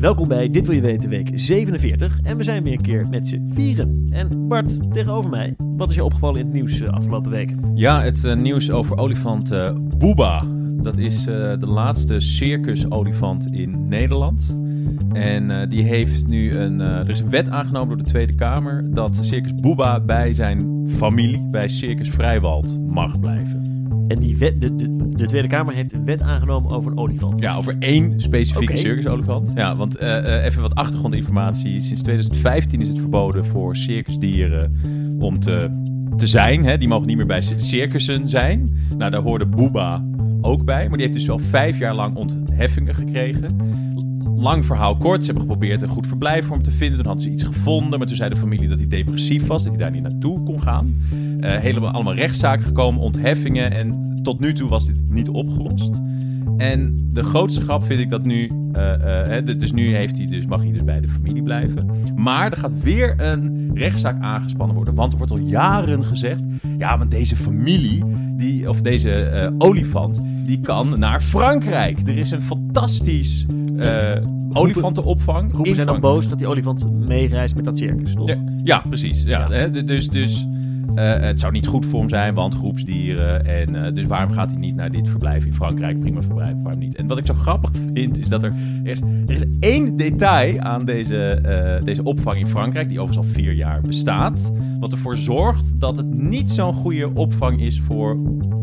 Welkom bij Dit Wil Je Weten, week 47. En we zijn weer een keer met z'n vieren. En Bart, tegenover mij, wat is je opgevallen in het nieuws uh, afgelopen week? Ja, het uh, nieuws over olifant uh, Booba. Dat is de laatste circusolifant in Nederland. En die heeft nu een. er is een wet aangenomen door de Tweede Kamer. dat Circus Booba bij zijn familie, bij Circus Vrijwald, mag blijven. En die wet, de, de, de, Tweede Kamer heeft een wet aangenomen over een olifant. Ja, over één specifieke okay. circusolifant. Ja, want uh, uh, even wat achtergrondinformatie. Sinds 2015 is het verboden voor circusdieren om te, te zijn. Hè. Die mogen niet meer bij circussen zijn. Nou, daar hoorde Booba ook bij. Maar die heeft dus wel vijf jaar lang ontheffingen gekregen lang verhaal kort. Ze hebben geprobeerd een goed verblijf voor hem te vinden. Toen hadden ze iets gevonden. Maar toen zei de familie dat hij depressief was. Dat hij daar niet naartoe kon gaan. Uh, helemaal allemaal rechtszaken gekomen, ontheffingen. En tot nu toe was dit niet opgelost. En de grootste grap vind ik dat nu. Uh, uh, nu heeft hij dus, mag hij dus bij de familie blijven. Maar er gaat weer een rechtszaak aangespannen worden. Want er wordt al jaren gezegd. Ja, want deze familie, die, of deze olifant, die kan naar Frankrijk. Er is een fantastisch olifantenopvang. Groepen zijn dan boos dat die olifant meereist met dat circus, toch? Ja, ja precies. Ja, ja. Hè, dus, dus uh, het zou niet goed voor hem zijn, want groepsdieren. En uh, dus waarom gaat hij niet naar dit verblijf in Frankrijk? Prima verblijf, waarom niet? En wat ik zo grappig vind, is dat er, er, is, er is één detail aan deze, uh, deze opvang in Frankrijk, die overigens al vier jaar bestaat. Wat ervoor zorgt dat het niet zo'n goede opvang is voor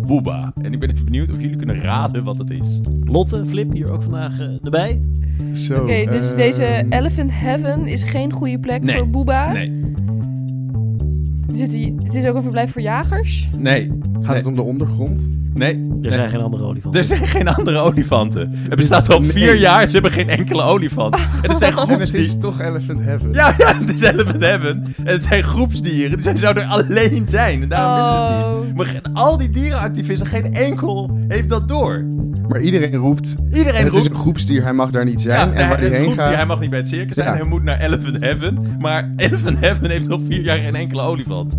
Booba. En ik ben even benieuwd of jullie kunnen raden wat het is. Lotte, Flip, hier ook vandaag erbij. Oké, okay, dus deze Elephant Heaven is geen goede plek nee, voor Booba? Nee. Zit het is ook een verblijf voor jagers? Nee. Gaat het om de ondergrond? Nee. Er zijn geen andere olifanten. Er zijn geen andere olifanten. Het bestaat al vier jaar, ze hebben geen enkele olifant. En het zijn groepsdieren. het is toch Elephant Heaven. Ja, ja, het is Elephant Heaven. En het zijn groepsdieren, dus zouden er alleen zijn. En daarom oh. is het niet. Maar al die dierenactivisten, geen enkel heeft dat door. Maar iedereen roept. Iedereen het roept. is een groepsdier, hij mag daar niet zijn. Ja, en waar hij heen gaat. Hij mag niet bij het circus zijn, ja. hij moet naar Elephant Heaven. Maar Elephant Heaven heeft al vier jaar geen enkele olifant. called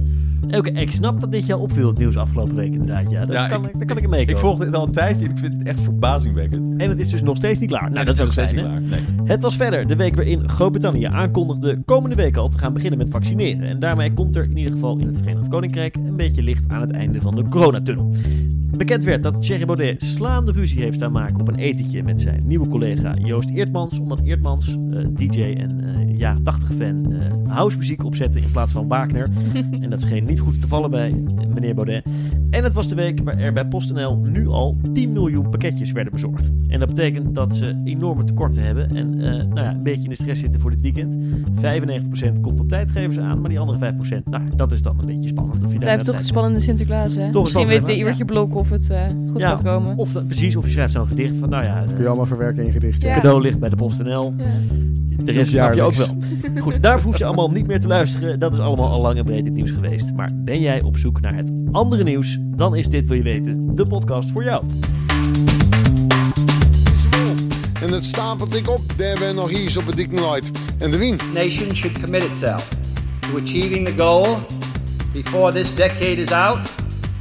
Oké, ik snap dat dit jou opviel, het nieuws afgelopen week inderdaad. Ja, dat ja, kan, ik, daar kan ik. Ik volgde het al een tijdje en ik vind het echt verbazingwekkend. En het is dus nog steeds niet klaar. Nou, nee, dat is ook nog steeds niet klaar. Nee. Het was verder de week waarin Groot-Brittannië aankondigde komende week al te gaan beginnen met vaccineren. En daarmee komt er in ieder geval in het Verenigd Koninkrijk een beetje licht aan het einde van de coronatunnel. Bekend werd dat Thierry Baudet slaande ruzie heeft aan maken op een etentje met zijn nieuwe collega Joost Eertmans. Omdat Eertmans, uh, DJ en uh, jaren 80 fan, uh, housemuziek opzette in plaats van Wagner. en dat scheen niet goed te vallen bij meneer Baudet. En het was de week waar er bij PostNL nu al 10 miljoen pakketjes werden bezorgd. En dat betekent dat ze enorme tekorten hebben en nou ja, een beetje in de stress zitten voor dit weekend. 95% komt op tijd, geven ze aan, maar die andere 5%, nou, dat is dan een beetje spannend. Of je Blijft toch een spannende Sinterklaas, hè? Toch Misschien weet Iwertje ja. Blok of het uh, goed ja, gaat komen. Of dat, precies, of je schrijft zo'n gedicht van, nou ja... Kun je allemaal verwerken in je gedicht. Ja. Cadeau ligt bij de PostNL. Ja. De rest snap je ook wel. Goed, daar hoef je allemaal niet meer te luisteren. Dat is allemaal al lang en breed het nieuws geweest. Maar ben jij op zoek naar het andere nieuws? Dan is dit, wil je weten, de podcast voor jou. En het stapelt ik op, daar ben nog op het dik nooit. En de wien. Nation should commit itself to achieving the goal before this decade is out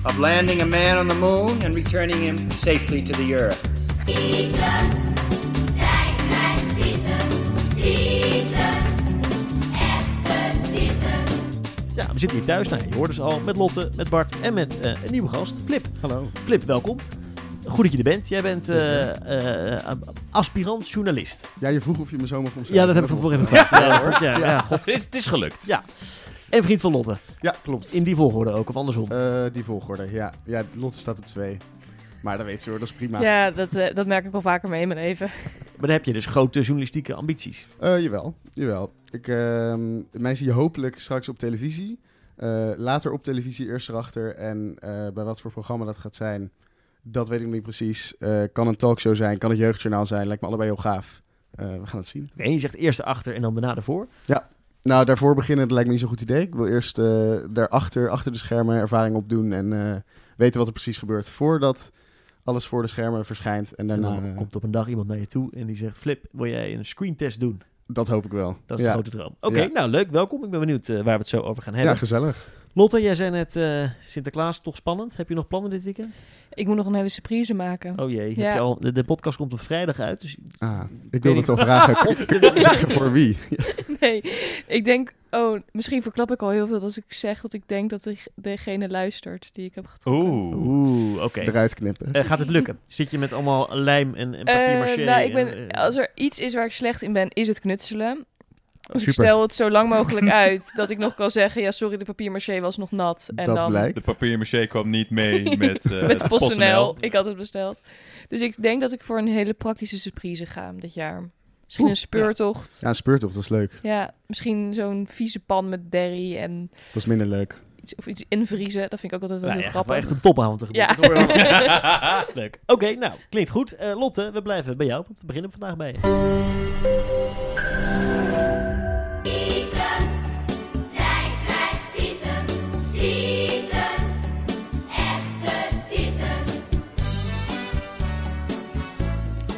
of landing a man on the moon and returning him safely to the earth. We zitten hier thuis. Nou, je hoorde ze al met Lotte, met Bart en met uh, een nieuwe gast, Flip. Hallo. Flip, welkom. Goed dat je er bent. Jij bent uh, uh, aspirant journalist. Ja, je vroeg of je me zo mag omschrijven. Ja, dat heb ik van tevoren even gevraagd. Ja, hoor. Ja, ja, God. Het, is, het is gelukt. Ja. En vriend van Lotte. Ja, klopt. In die volgorde ook, of andersom? Uh, die volgorde, ja. Ja, Lotte staat op twee. Maar dat weet ze hoor, dat is prima. Ja, dat, uh, dat merk ik wel vaker mee in mijn leven. Maar dan heb je dus grote journalistieke ambities. Uh, jawel, jawel. Ik, uh, mij zie je hopelijk straks op televisie. Uh, later op televisie eerst erachter. En bij wat voor programma dat gaat zijn, dat weet ik nog niet precies. kan een talkshow zijn, kan het jeugdjournaal zijn. Lijkt me allebei heel gaaf. we gaan het zien. En je zegt eerst erachter en dan daarna ervoor? Ja, nou, daarvoor beginnen, dat lijkt me niet zo'n goed idee. Ik wil eerst daarachter, achter de schermen, ervaring opdoen en weten wat er precies gebeurt voordat alles voor de schermen verschijnt. En daarna en dan komt op een dag iemand naar je toe en die zegt: Flip, wil jij een screentest doen? Dat hoop ik wel. Dat is de grote droom. Oké, okay, nou leuk, welkom. Ik ben benieuwd uh, waar we het zo over gaan hebben. Ja, gezellig. Lotte, jij zei net eh, Sinterklaas, toch spannend. Heb je nog plannen dit weekend? Ik moet nog een hele surprise maken. Oh jee, heb je al, de, de podcast komt op vrijdag uit. Dus Ah, ik wilde het al vragen. Of- Kun je zeggen voor wie? Nee, ik denk... Oh, misschien verklap ik al heel veel als ik zeg dat ik denk dat de- degene luistert die ik heb getrokken. Oeh. Oeh, oké. Eruit knippen. Eh, gaat het lukken? Zit je met allemaal lijm en, en Eh, papier-maché? nou, ik en, ben, als er iets is waar ik slecht in ben, is het knutselen. Dus ik stel het zo lang mogelijk uit dat ik nog kan zeggen... Ja, sorry, de papier-maché was nog nat. En dat dan blijkt. De papier-maché kwam niet mee met, eh met PostNL. PostNL. Ik had het besteld. Dus ik denk dat ik voor een hele praktische surprise ga dit jaar. Misschien Oeh, een speurtocht. Ja, een speurtocht, dat is leuk. Ja, misschien zo'n vieze pan met derry en Dat is minder leuk. iets, of iets invriezen. Dat vind ik ook altijd wel nou, heel wel grappig. echt een topavond tegemoet. Ja. Leuk. Oké, nou, klinkt goed. Eh, Lotte, we blijven bij jou, want we beginnen vandaag bij je.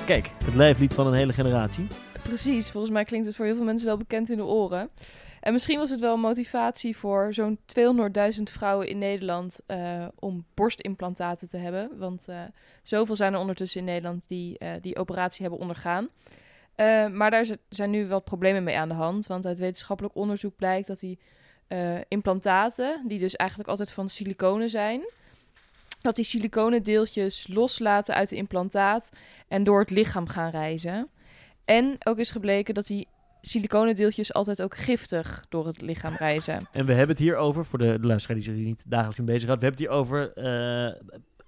Kijk, het lijflied van een hele generatie. Precies, volgens mij klinkt het voor heel veel mensen wel bekend in de oren. En misschien was het wel een motivatie voor zo'n 200.000 vrouwen in Nederland eh, om borstimplantaten te hebben. Want eh, zoveel zijn er ondertussen in Nederland die eh, die operatie hebben ondergaan. Maar daar zijn nu wat problemen mee aan de hand. Want uit wetenschappelijk onderzoek blijkt dat die implantaten, die dus eigenlijk altijd van siliconen zijn, dat die siliconen deeltjes loslaten uit de implantaat en door het lichaam gaan reizen. En ook is gebleken dat die siliconen deeltjes altijd ook giftig door het lichaam reizen. En we hebben het hier over, voor de, de luisteraar die zich hier niet dagelijks mee bezig gaat, we hebben het hier over eh,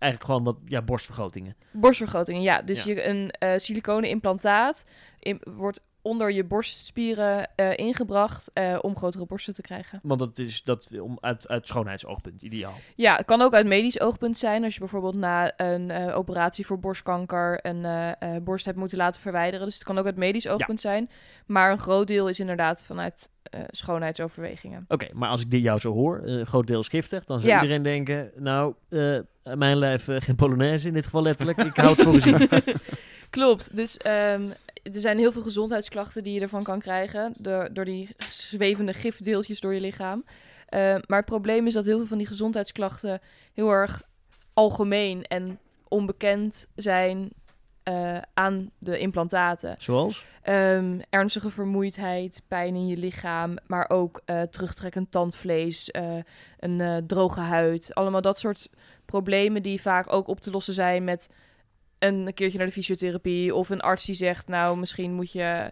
eigenlijk gewoon wat ja, borstvergrotingen. Borstvergrotingen, ja. Dus Ja. Je, een eh siliconen implantaat in- wordt onder je borstspieren eh, ingebracht eh, om grotere borsten te krijgen. Want dat is dat om, uit, uit schoonheidsoogpunt ideaal. Ja, het kan ook uit medisch oogpunt zijn. Als je bijvoorbeeld na een eh, operatie voor borstkanker een borst hebt moeten laten verwijderen. Dus het kan ook uit medisch oogpunt zijn. Maar een groot deel is inderdaad vanuit schoonheidsoverwegingen. Oké, maar als ik dit jou zo hoor, een groot deel is giftig, dan zou Ja. iedereen denken, nou, mijn lijf geen Polonaise in dit geval letterlijk, ik hou het voor gezien. Klopt. Dus ehm, er zijn heel veel gezondheidsklachten die je ervan kan krijgen. Door, door die zwevende gifdeeltjes door je lichaam. Eh, maar het probleem is dat heel veel van die gezondheidsklachten heel erg algemeen en onbekend zijn eh, aan de implantaten. Zoals? Ehm, ernstige vermoeidheid, pijn in je lichaam, maar ook eh, terugtrekkend tandvlees, eh, een droge huid. Allemaal dat soort problemen die vaak ook op te lossen zijn met een keertje naar de fysiotherapie of een arts die zegt, nou misschien moet je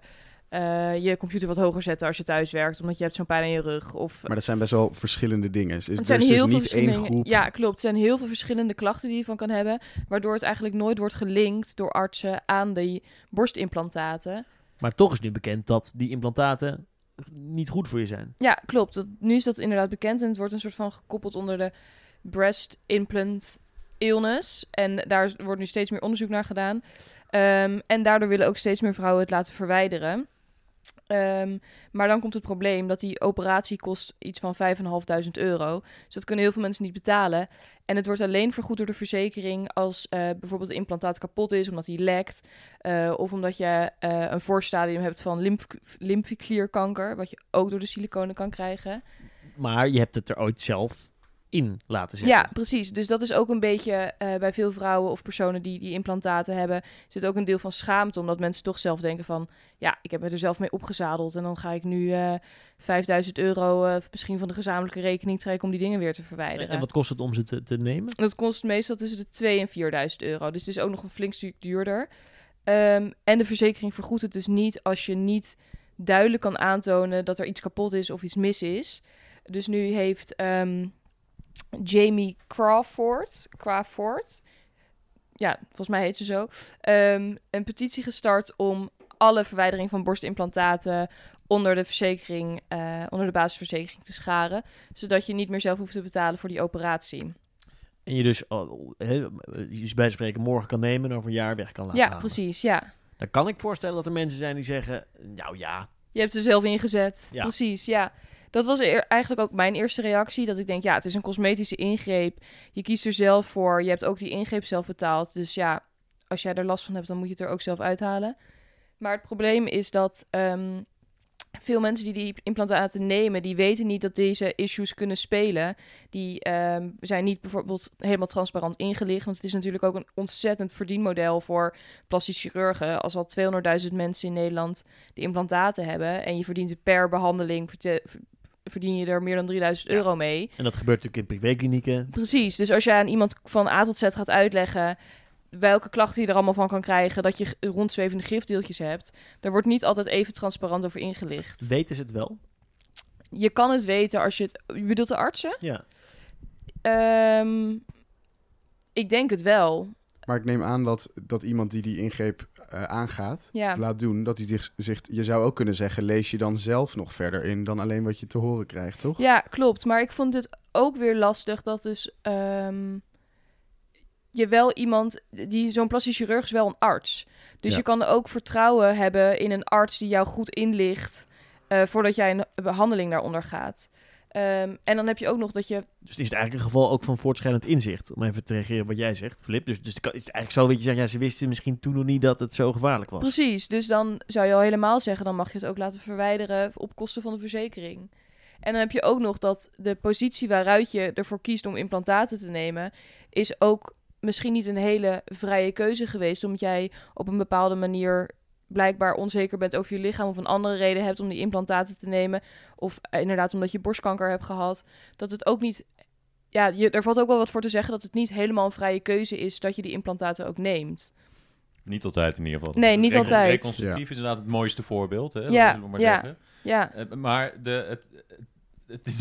eh, je computer wat hoger zetten als je thuis werkt, omdat je hebt zo'n pijn in je rug. Of Maar dat zijn best wel verschillende dingen. Is, het er zijn is dus heel veel niet één groep. Ja, klopt. Er zijn heel veel verschillende klachten die je van kan hebben, waardoor het eigenlijk nooit wordt gelinkt door artsen aan die borstimplantaten. Maar toch is nu bekend dat die implantaten niet goed voor je zijn. Ja, klopt. Dat, nu is dat inderdaad bekend en het wordt een soort van gekoppeld onder de breast implant illness. En daar wordt nu steeds meer onderzoek naar gedaan. Ehm, en daardoor willen ook steeds meer vrouwen het laten verwijderen. Ehm, maar dan komt het probleem dat die operatie kost iets van 5.500 euro. Dus dat kunnen heel veel mensen niet betalen. En het wordt alleen vergoed door de verzekering als eh, bijvoorbeeld de implantaat kapot is, omdat die lekt. eh, of omdat je eh, een voorstadium hebt van lymf lymfeklierkanker, wat je ook door de siliconen kan krijgen. Maar je hebt het er ooit zelf in laten zetten. Ja, precies. Dus dat is ook een beetje eh, bij veel vrouwen of personen die die implantaten hebben, zit ook een deel van schaamte, omdat mensen toch zelf denken van, ja, ik heb me er zelf mee opgezadeld en dan ga ik nu eh 5000 euro eh, misschien van de gezamenlijke rekening trekken om die dingen weer te En, verwijderen. en wat kost het om ze te, te nemen? Dat kost meestal tussen de 2 en 4000 euro. Dus het is ook nog een flink stuk duurder. Ehm, en de verzekering vergoedt het dus niet als je niet duidelijk kan aantonen dat er iets kapot is of iets mis is. Dus nu heeft ehm, Jamie Crawford, Crawford, ja, volgens mij heet ze zo, ehm, een petitie gestart om alle verwijdering van borstimplantaten onder de verzekering, eh, onder de basisverzekering te scharen, zodat je niet meer zelf hoeft te betalen voor die operatie. En je dus, oh, je bij spreken, morgen kan nemen en over een jaar weg kan laten Ja, halen. precies, ja. Dan kan ik voorstellen dat er mensen zijn die zeggen, nou ja, Je hebt er zelf ingezet. Ja. Precies, ja. Dat was eigenlijk ook mijn eerste reactie. Dat ik denk, ja, het is een cosmetische ingreep. Je kiest er zelf voor. Je hebt ook die ingreep zelf betaald. Dus ja, als jij er last van hebt, dan moet je het er ook zelf uithalen. Maar het probleem is dat ehm, veel mensen die die implantaten nemen, die weten niet dat deze issues kunnen spelen. Die ehm, zijn niet bijvoorbeeld helemaal transparant ingelicht. Want het is natuurlijk ook een ontzettend verdienmodel voor plastisch chirurgen. Als al 200.000 mensen in Nederland die implantaten hebben en je verdient per behandeling, verdien je er meer dan 3000 euro mee. En dat gebeurt natuurlijk in privéklinieken. Precies, dus als je aan iemand van A tot Z gaat uitleggen welke klachten je er allemaal van kan krijgen, dat je rondzwevende gifdeeltjes hebt, daar wordt niet altijd even transparant over ingelicht. Weten ze het wel? Je kan het weten als je het... Je bedoelt de artsen? Ja. Ehm, ik denk het wel. Maar ik neem aan dat, dat iemand die die ingreep eh, aangaat, Ja. of laat doen, dat hij zich zegt, je zou ook kunnen zeggen, lees je dan zelf nog verder in dan alleen wat je te horen krijgt, toch? Ja, klopt. Maar ik vond het ook weer lastig dat dus... ehm, je wel iemand... die Zo'n plastisch chirurg is wel een arts. Dus Ja. je kan ook vertrouwen hebben in een arts die jou goed inlicht... eh, voordat jij een behandeling daaronder gaat. Ehm, en dan heb je ook nog dat je Dus het is eigenlijk een geval ook van voortschrijdend inzicht. Om even te reageren op wat jij zegt, Flip. Dus, dus het het is eigenlijk zo dat je zegt, ja, ze wisten misschien toen nog niet dat het zo gevaarlijk was. Precies, dus dan zou je al helemaal zeggen, dan mag je het ook laten verwijderen op kosten van de verzekering. En dan heb je ook nog dat de positie waaruit je ervoor kiest om implantaten te nemen, is ook misschien niet een hele vrije keuze geweest, omdat jij op een bepaalde manier blijkbaar onzeker bent over je lichaam of een andere reden hebt om die implantaten te nemen, of eh, inderdaad omdat je borstkanker hebt gehad, dat het ook niet, ja, je, er valt ook wel wat voor te zeggen dat het niet helemaal een vrije keuze is dat je die implantaten ook neemt. Niet altijd in ieder geval. Nee, niet Recon- altijd. Reconstructief is inderdaad het mooiste voorbeeld. Hè, Ja, maar ja. zeggen. Ja, Eh, maar de, het,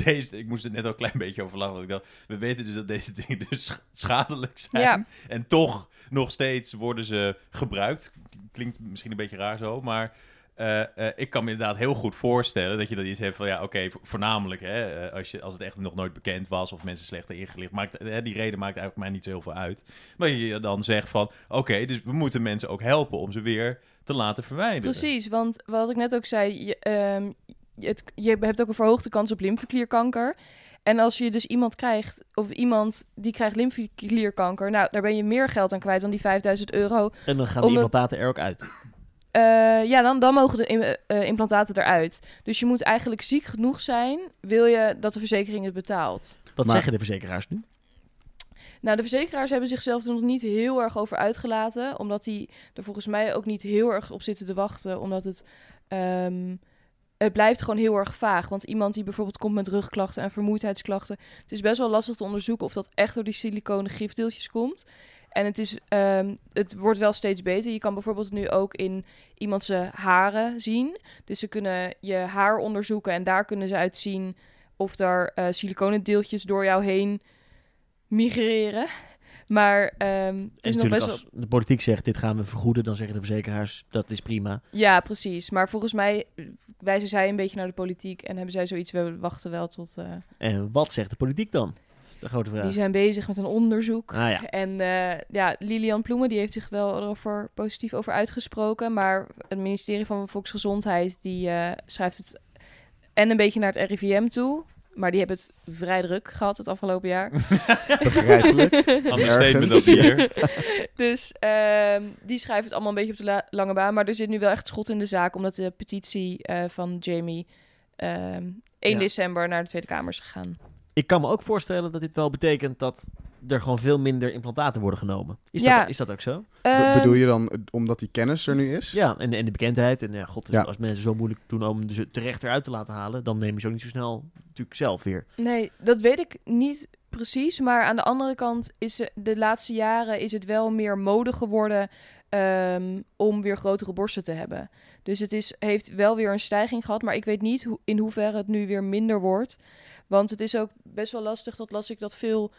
is, ik moest er net al een klein beetje over lachen. Want ik dacht, we weten dus dat deze dingen dus sch- schadelijk zijn. Ja. En toch nog steeds worden ze gebruikt. Klinkt misschien een beetje raar zo, maar eh, eh, ik kan me inderdaad heel goed voorstellen dat je dat iets hebt van, ja, oké, vo- voornamelijk hè, eh, als, je, als het echt nog nooit bekend was of mensen slechter ingelicht, maakt, die reden maakt eigenlijk mij niet zo heel veel uit. Maar je dan zegt van, oké, dus we moeten mensen ook helpen om ze weer te laten verwijderen. Precies, want wat ik net ook zei, je, ehm, het, je hebt ook een verhoogde kans op lymfeklierkanker. En als je dus iemand krijgt, of iemand die krijgt lymfeklierkanker, nou, daar ben je meer geld aan kwijt dan die 5000 euro. En dan gaan het- implantaten er ook uit. Eh, ja, dan, dan mogen de im- eh, implantaten eruit. Dus je moet eigenlijk ziek genoeg zijn, wil je dat de verzekering het betaalt. Wat Maar- zeggen de verzekeraars nu? Nou, de verzekeraars hebben zichzelf er nog niet heel erg over uitgelaten. Omdat die er volgens mij ook niet heel erg op zitten te wachten. Omdat het, ehm, het blijft gewoon heel erg vaag. Want iemand die bijvoorbeeld komt met rugklachten en vermoeidheidsklachten. Het is best wel lastig te onderzoeken of dat echt door die siliconen gifdeeltjes komt. En het, is, ehm, het wordt wel steeds beter. Je kan bijvoorbeeld nu ook in iemand zijn haren zien. Dus ze kunnen je haar onderzoeken en daar kunnen ze uit zien of eh siliconen deeltjes door jou heen migreren. Maar ehm, het En is nog best wel... als de politiek zegt, dit gaan we vergoeden, dan zeggen de verzekeraars, dat is prima. Ja, precies. Maar volgens mij wijzen zij een beetje naar de politiek en hebben zij zoiets, we wachten wel tot... eh, En wat zegt de politiek dan? De grote vraag. Die zijn bezig met een onderzoek. Ah ja, En eh, ja, Lilian Ploemen die heeft zich wel erover positief over uitgesproken. Maar het ministerie van Volksgezondheid die eh, schrijft het en een beetje naar het RIVM toe. Maar die hebben het vrij druk gehad het afgelopen jaar. Begrijpelijk. Ander statement Ergens. dat hier. dus ehm, die schrijft het allemaal een beetje op de la- lange baan. Maar er zit nu wel echt schot in de zaak. Omdat de petitie eh, van Jamie ehm 1 Ja. december naar de Tweede Kamer is gegaan. ik kan me ook voorstellen dat dit wel betekent dat er gewoon veel minder implantaten worden genomen. Is, Ja. dat, is dat ook zo? Ehm, bedoel je dan eh, omdat die kennis er nu is? Ja, en, en de bekendheid. En ja, god, dus Ja. als mensen zo moeilijk doen om ze terecht eruit te laten halen, dan neem je ze ook niet zo snel natuurlijk zelf weer. Nee, dat weet ik niet precies. Maar aan de andere kant is de laatste jaren is het wel meer mode geworden ehm, om weer grotere borsten te hebben. Dus het is, heeft wel weer een stijging gehad. Maar ik weet niet hoe, in hoeverre het nu weer minder wordt. Want het is ook best wel lastig, dat las ik, dat veel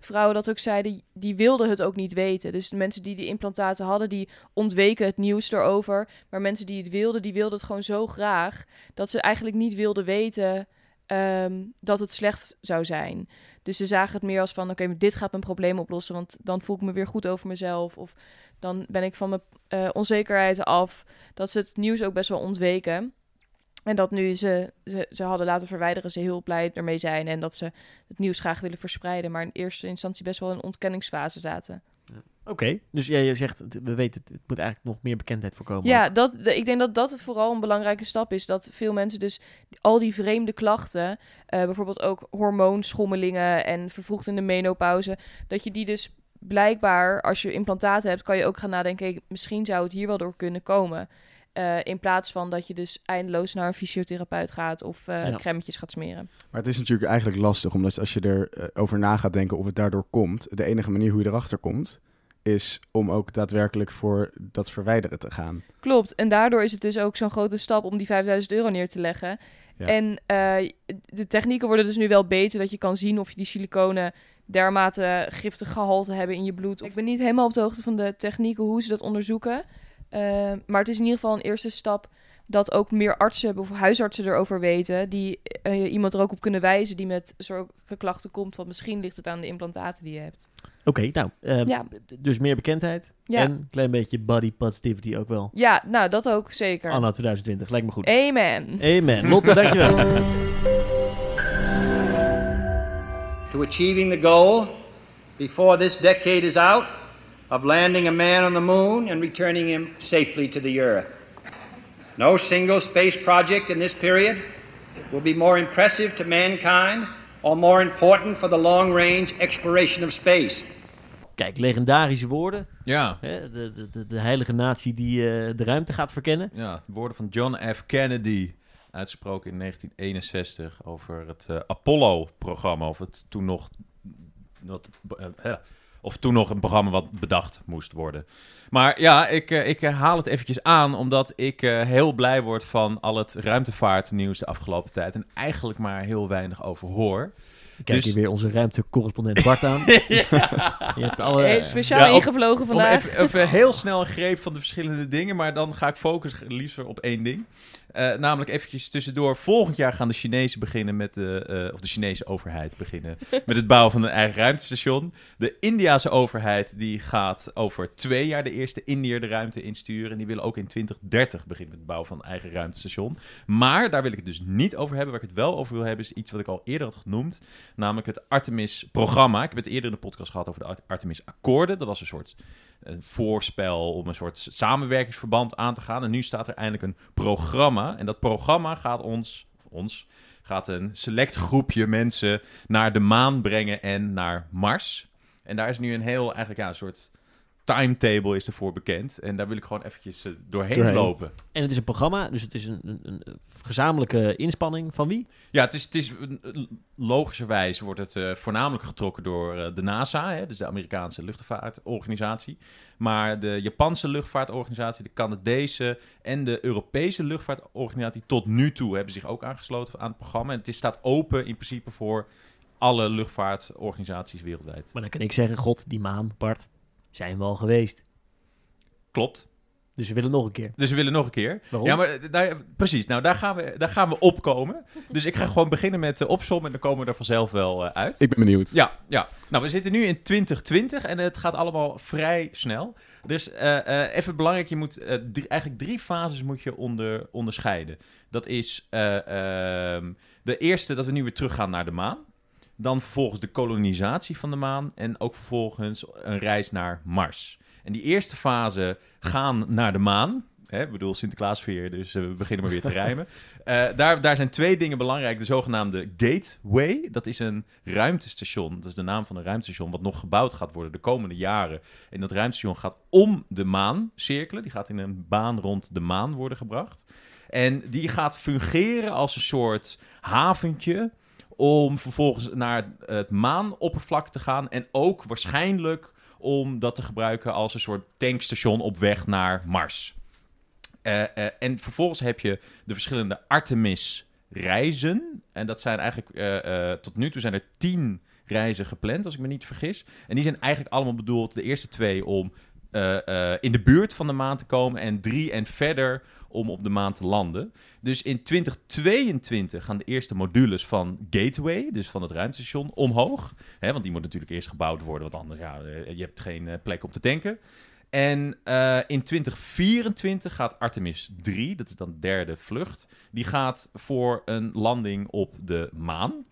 vrouwen dat ook zeiden, die wilden het ook niet weten. Dus de mensen die die implantaten hadden, die ontweken het nieuws erover. Maar mensen die het wilden, die wilden het gewoon zo graag, dat ze eigenlijk niet wilden weten ehm, dat het slecht zou zijn. Dus ze zagen het meer als van, oké, dit gaat mijn probleem oplossen, want dan voel ik me weer goed over mezelf. Of dan ben ik van mijn eh, onzekerheid af. Dat ze het nieuws ook best wel ontweken. En dat nu ze, ze, ze hadden laten verwijderen, ze heel blij ermee zijn. En dat ze het nieuws graag willen verspreiden. Maar in eerste instantie best wel in een ontkenningsfase zaten. Oké, dus jij zegt, we weten, het, het moet eigenlijk nog meer bekendheid voorkomen. Ja, dat, ik denk dat dat vooral een belangrijke stap is. Dat veel mensen dus al die vreemde klachten, eh, bijvoorbeeld ook hormoonschommelingen en vervroegd in de menopauze, dat je die dus blijkbaar, als je implantaten hebt, kan je ook gaan nadenken, hey, misschien zou het hier wel door kunnen komen. Eh, in plaats van dat je dus eindeloos naar een fysiotherapeut gaat of eh Ja. crèmetjes gaat smeren. Maar het is natuurlijk eigenlijk lastig, omdat als je erover over na gaat denken of het daardoor komt, de enige manier hoe je erachter komt, is om ook daadwerkelijk voor dat verwijderen te gaan. Klopt, en daardoor is het dus ook zo'n grote stap om die 5000 euro neer te leggen. Ja. En eh, de technieken worden dus nu wel beter, dat je kan zien of je die siliconen dermate giftig gehalte hebben in je bloed. Ik ben niet helemaal op de hoogte van de technieken, hoe ze dat onderzoeken. Eh, maar het is in ieder geval een eerste stap dat ook meer artsen of huisartsen erover weten, die eh, iemand er ook op kunnen wijzen die met zulke klachten komt, want misschien ligt het aan de implantaten die je hebt. Oké, nou, eh, Ja. d- dus meer bekendheid Ja. en een klein beetje body positivity ook wel. Ja, nou dat ook zeker. Anno 2020, lijkt me goed. Amen. Amen. Lotte, dankjewel. to achieving the goal before this decade is out of landing a man on the moon and returning him safely to the Earth. No single space project in this period will be more impressive to mankind or more important for the long range exploration of space. Kijk, legendarische woorden. Ja. Hè? De, de, de, de heilige natie die eh, de ruimte gaat verkennen. Ja, woorden van John F. Kennedy, uitgesproken in 1961 over het eh, Apollo-programma. Of het toen nog, wat, eh, of toen nog een programma wat bedacht moest worden. Maar ja, ik, eh, ik haal het eventjes aan, omdat ik eh, heel blij word van al het ruimtevaartnieuws de afgelopen tijd. En eigenlijk maar heel weinig over hoor. Ik Kijk Dus- hier weer onze ruimtecorrespondent Bart aan. Je hebt alle... Hey, speciaal Ja, ingevlogen Om vandaag. even, even heel snel een greep van de verschillende dingen, maar dan ga ik focussen liever op één ding. Eh, namelijk eventjes tussendoor. Volgend jaar gaan de Chinezen beginnen met de, eh, of de Chinese overheid beginnen met het bouwen van een eigen ruimtestation. De Indiase overheid die gaat over twee jaar de eerste Indiër de ruimte insturen. En die willen ook in 2030 beginnen met het bouwen van een eigen ruimtestation. Maar daar wil ik het dus niet over hebben. Waar ik het wel over wil hebben is iets wat ik al eerder had genoemd. Namelijk het Artemis-programma. Ik heb het eerder in de podcast gehad over de Art- Artemis-akkoorden. Dat was een soort een voorspel om een soort samenwerkingsverband aan te gaan. En nu staat er eindelijk een programma. En dat programma gaat ons, of ons, gaat een select groepje mensen naar de maan brengen en naar Mars. En daar is nu een heel, eigenlijk ja, een soort timetable is ervoor bekend. En daar wil ik gewoon eventjes eh, doorheen, Doorheen. lopen. En het is een programma, dus het is een, een, een gezamenlijke inspanning van wie? Ja, het is, het is logischerwijs wordt het eh, voornamelijk getrokken door eh, de NASA, hè, dus de Amerikaanse luchtvaartorganisatie. Maar de Japanse luchtvaartorganisatie, de Canadese en de Europese luchtvaartorganisatie tot nu toe hebben zich ook aangesloten aan het programma. En het is, staat open in principe voor alle luchtvaartorganisaties wereldwijd. Maar dan kan ik zeggen, god, die maan, Bart, zijn we al geweest. Klopt. Dus we willen nog een keer. Dus we willen nog een keer. Waarom? Ja, maar eh, daar, precies. Nou, daar gaan, we, daar gaan we opkomen. Dus ik ga gewoon beginnen met de opsom en dan komen we er vanzelf wel eh, uit. Ik ben benieuwd. Ja, ja. Nou, we zitten nu in 2020 en het gaat allemaal vrij snel. Dus eh, eh, even belangrijk, je moet eh, drie- eigenlijk drie fases moet je onder, onderscheiden. Dat is eh, ehm, de eerste, dat we nu weer teruggaan naar de maan. Dan vervolgens de kolonisatie van de maan en ook vervolgens een reis naar Mars. En die eerste fase gaan naar de maan. Hè, ik bedoel Sinterklaasveer, dus eh, we beginnen maar weer te rijmen. Eh, daar, daar zijn twee dingen belangrijk. De zogenaamde Gateway. Dat is een ruimtestation. Dat is de naam van een ruimtestation wat nog gebouwd gaat worden de komende jaren. En dat ruimtestation gaat om de maan cirkelen. Die gaat in een baan rond de maan worden gebracht. En die gaat fungeren als een soort haventje om vervolgens naar het maanoppervlak te gaan. En ook waarschijnlijk om dat te gebruiken als een soort tankstation op weg naar Mars. Eh, eh, en vervolgens heb je de verschillende Artemis-reizen. En dat zijn eigenlijk, eh, tot nu toe zijn er tien reizen gepland, als ik me niet vergis. En die zijn eigenlijk allemaal bedoeld, de eerste twee, om in de buurt van de maan te komen. En drie en verder om op de maan te landen. Dus in 2022 gaan de eerste modules van Gateway, dus van het ruimtestation, omhoog. Want die moet natuurlijk eerst gebouwd worden, want anders ja, eh, je hebt geen eh, plek om te tanken. En eh, in 2024 gaat Artemis 3, dat is dan de derde vlucht, die gaat voor een landing op de maan.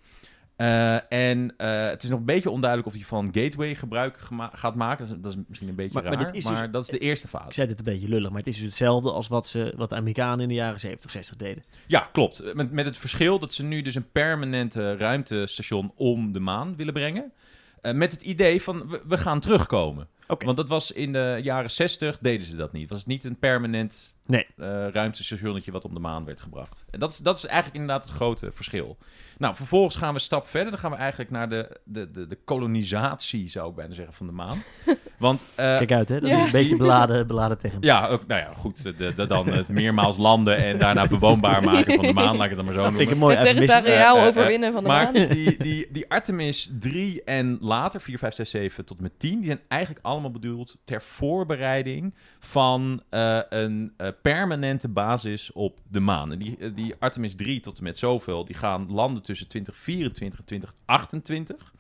Eh, en eh, het is nog een beetje onduidelijk of hij van Gateway gebruik gaat maken. Dat is, dat is misschien een beetje Maar- raar, is maar dus- dat is de eerste Ik fase. zei dit een beetje lullig, maar het is dus hetzelfde als wat, ze, wat de Amerikanen in de jaren 70, 60 deden. Ja, klopt. Met, met het verschil dat ze nu dus een permanente ruimtestation om de maan willen brengen. Eh, met het idee van, we, we gaan terugkomen. Want dat was in de jaren 60, deden ze dat niet. Was het niet een permanent Nee. eh, ruimtestationnetje wat op de maan werd gebracht. En dat is, dat is eigenlijk inderdaad het grote verschil. Nou, vervolgens gaan we een stap verder. Dan gaan we eigenlijk naar de, de, de, de kolonisatie, zou ik bijna zeggen, van de maan. Want eh, Kijk uit, hè? Dat Ja. is een beetje beladen, beladen tegen. ja, ook, nou ja, goed. De, de, dan het meermaals landen en daarna bewoonbaar maken van de maan, laat ik het dan maar zo Dat vind ik noemen. een mooi het territoriaal Eh, eh, overwinnen van de maar maan. die, die, die Artemis 3 en later, 4, 5, 6, 7 tot met 10, die zijn eigenlijk allemaal bedoeld ter voorbereiding van eh, een eh, permanente basis op de maan. En die, die Artemis 3 tot en met zoveel, die gaan landen tussen 2024 en 2028.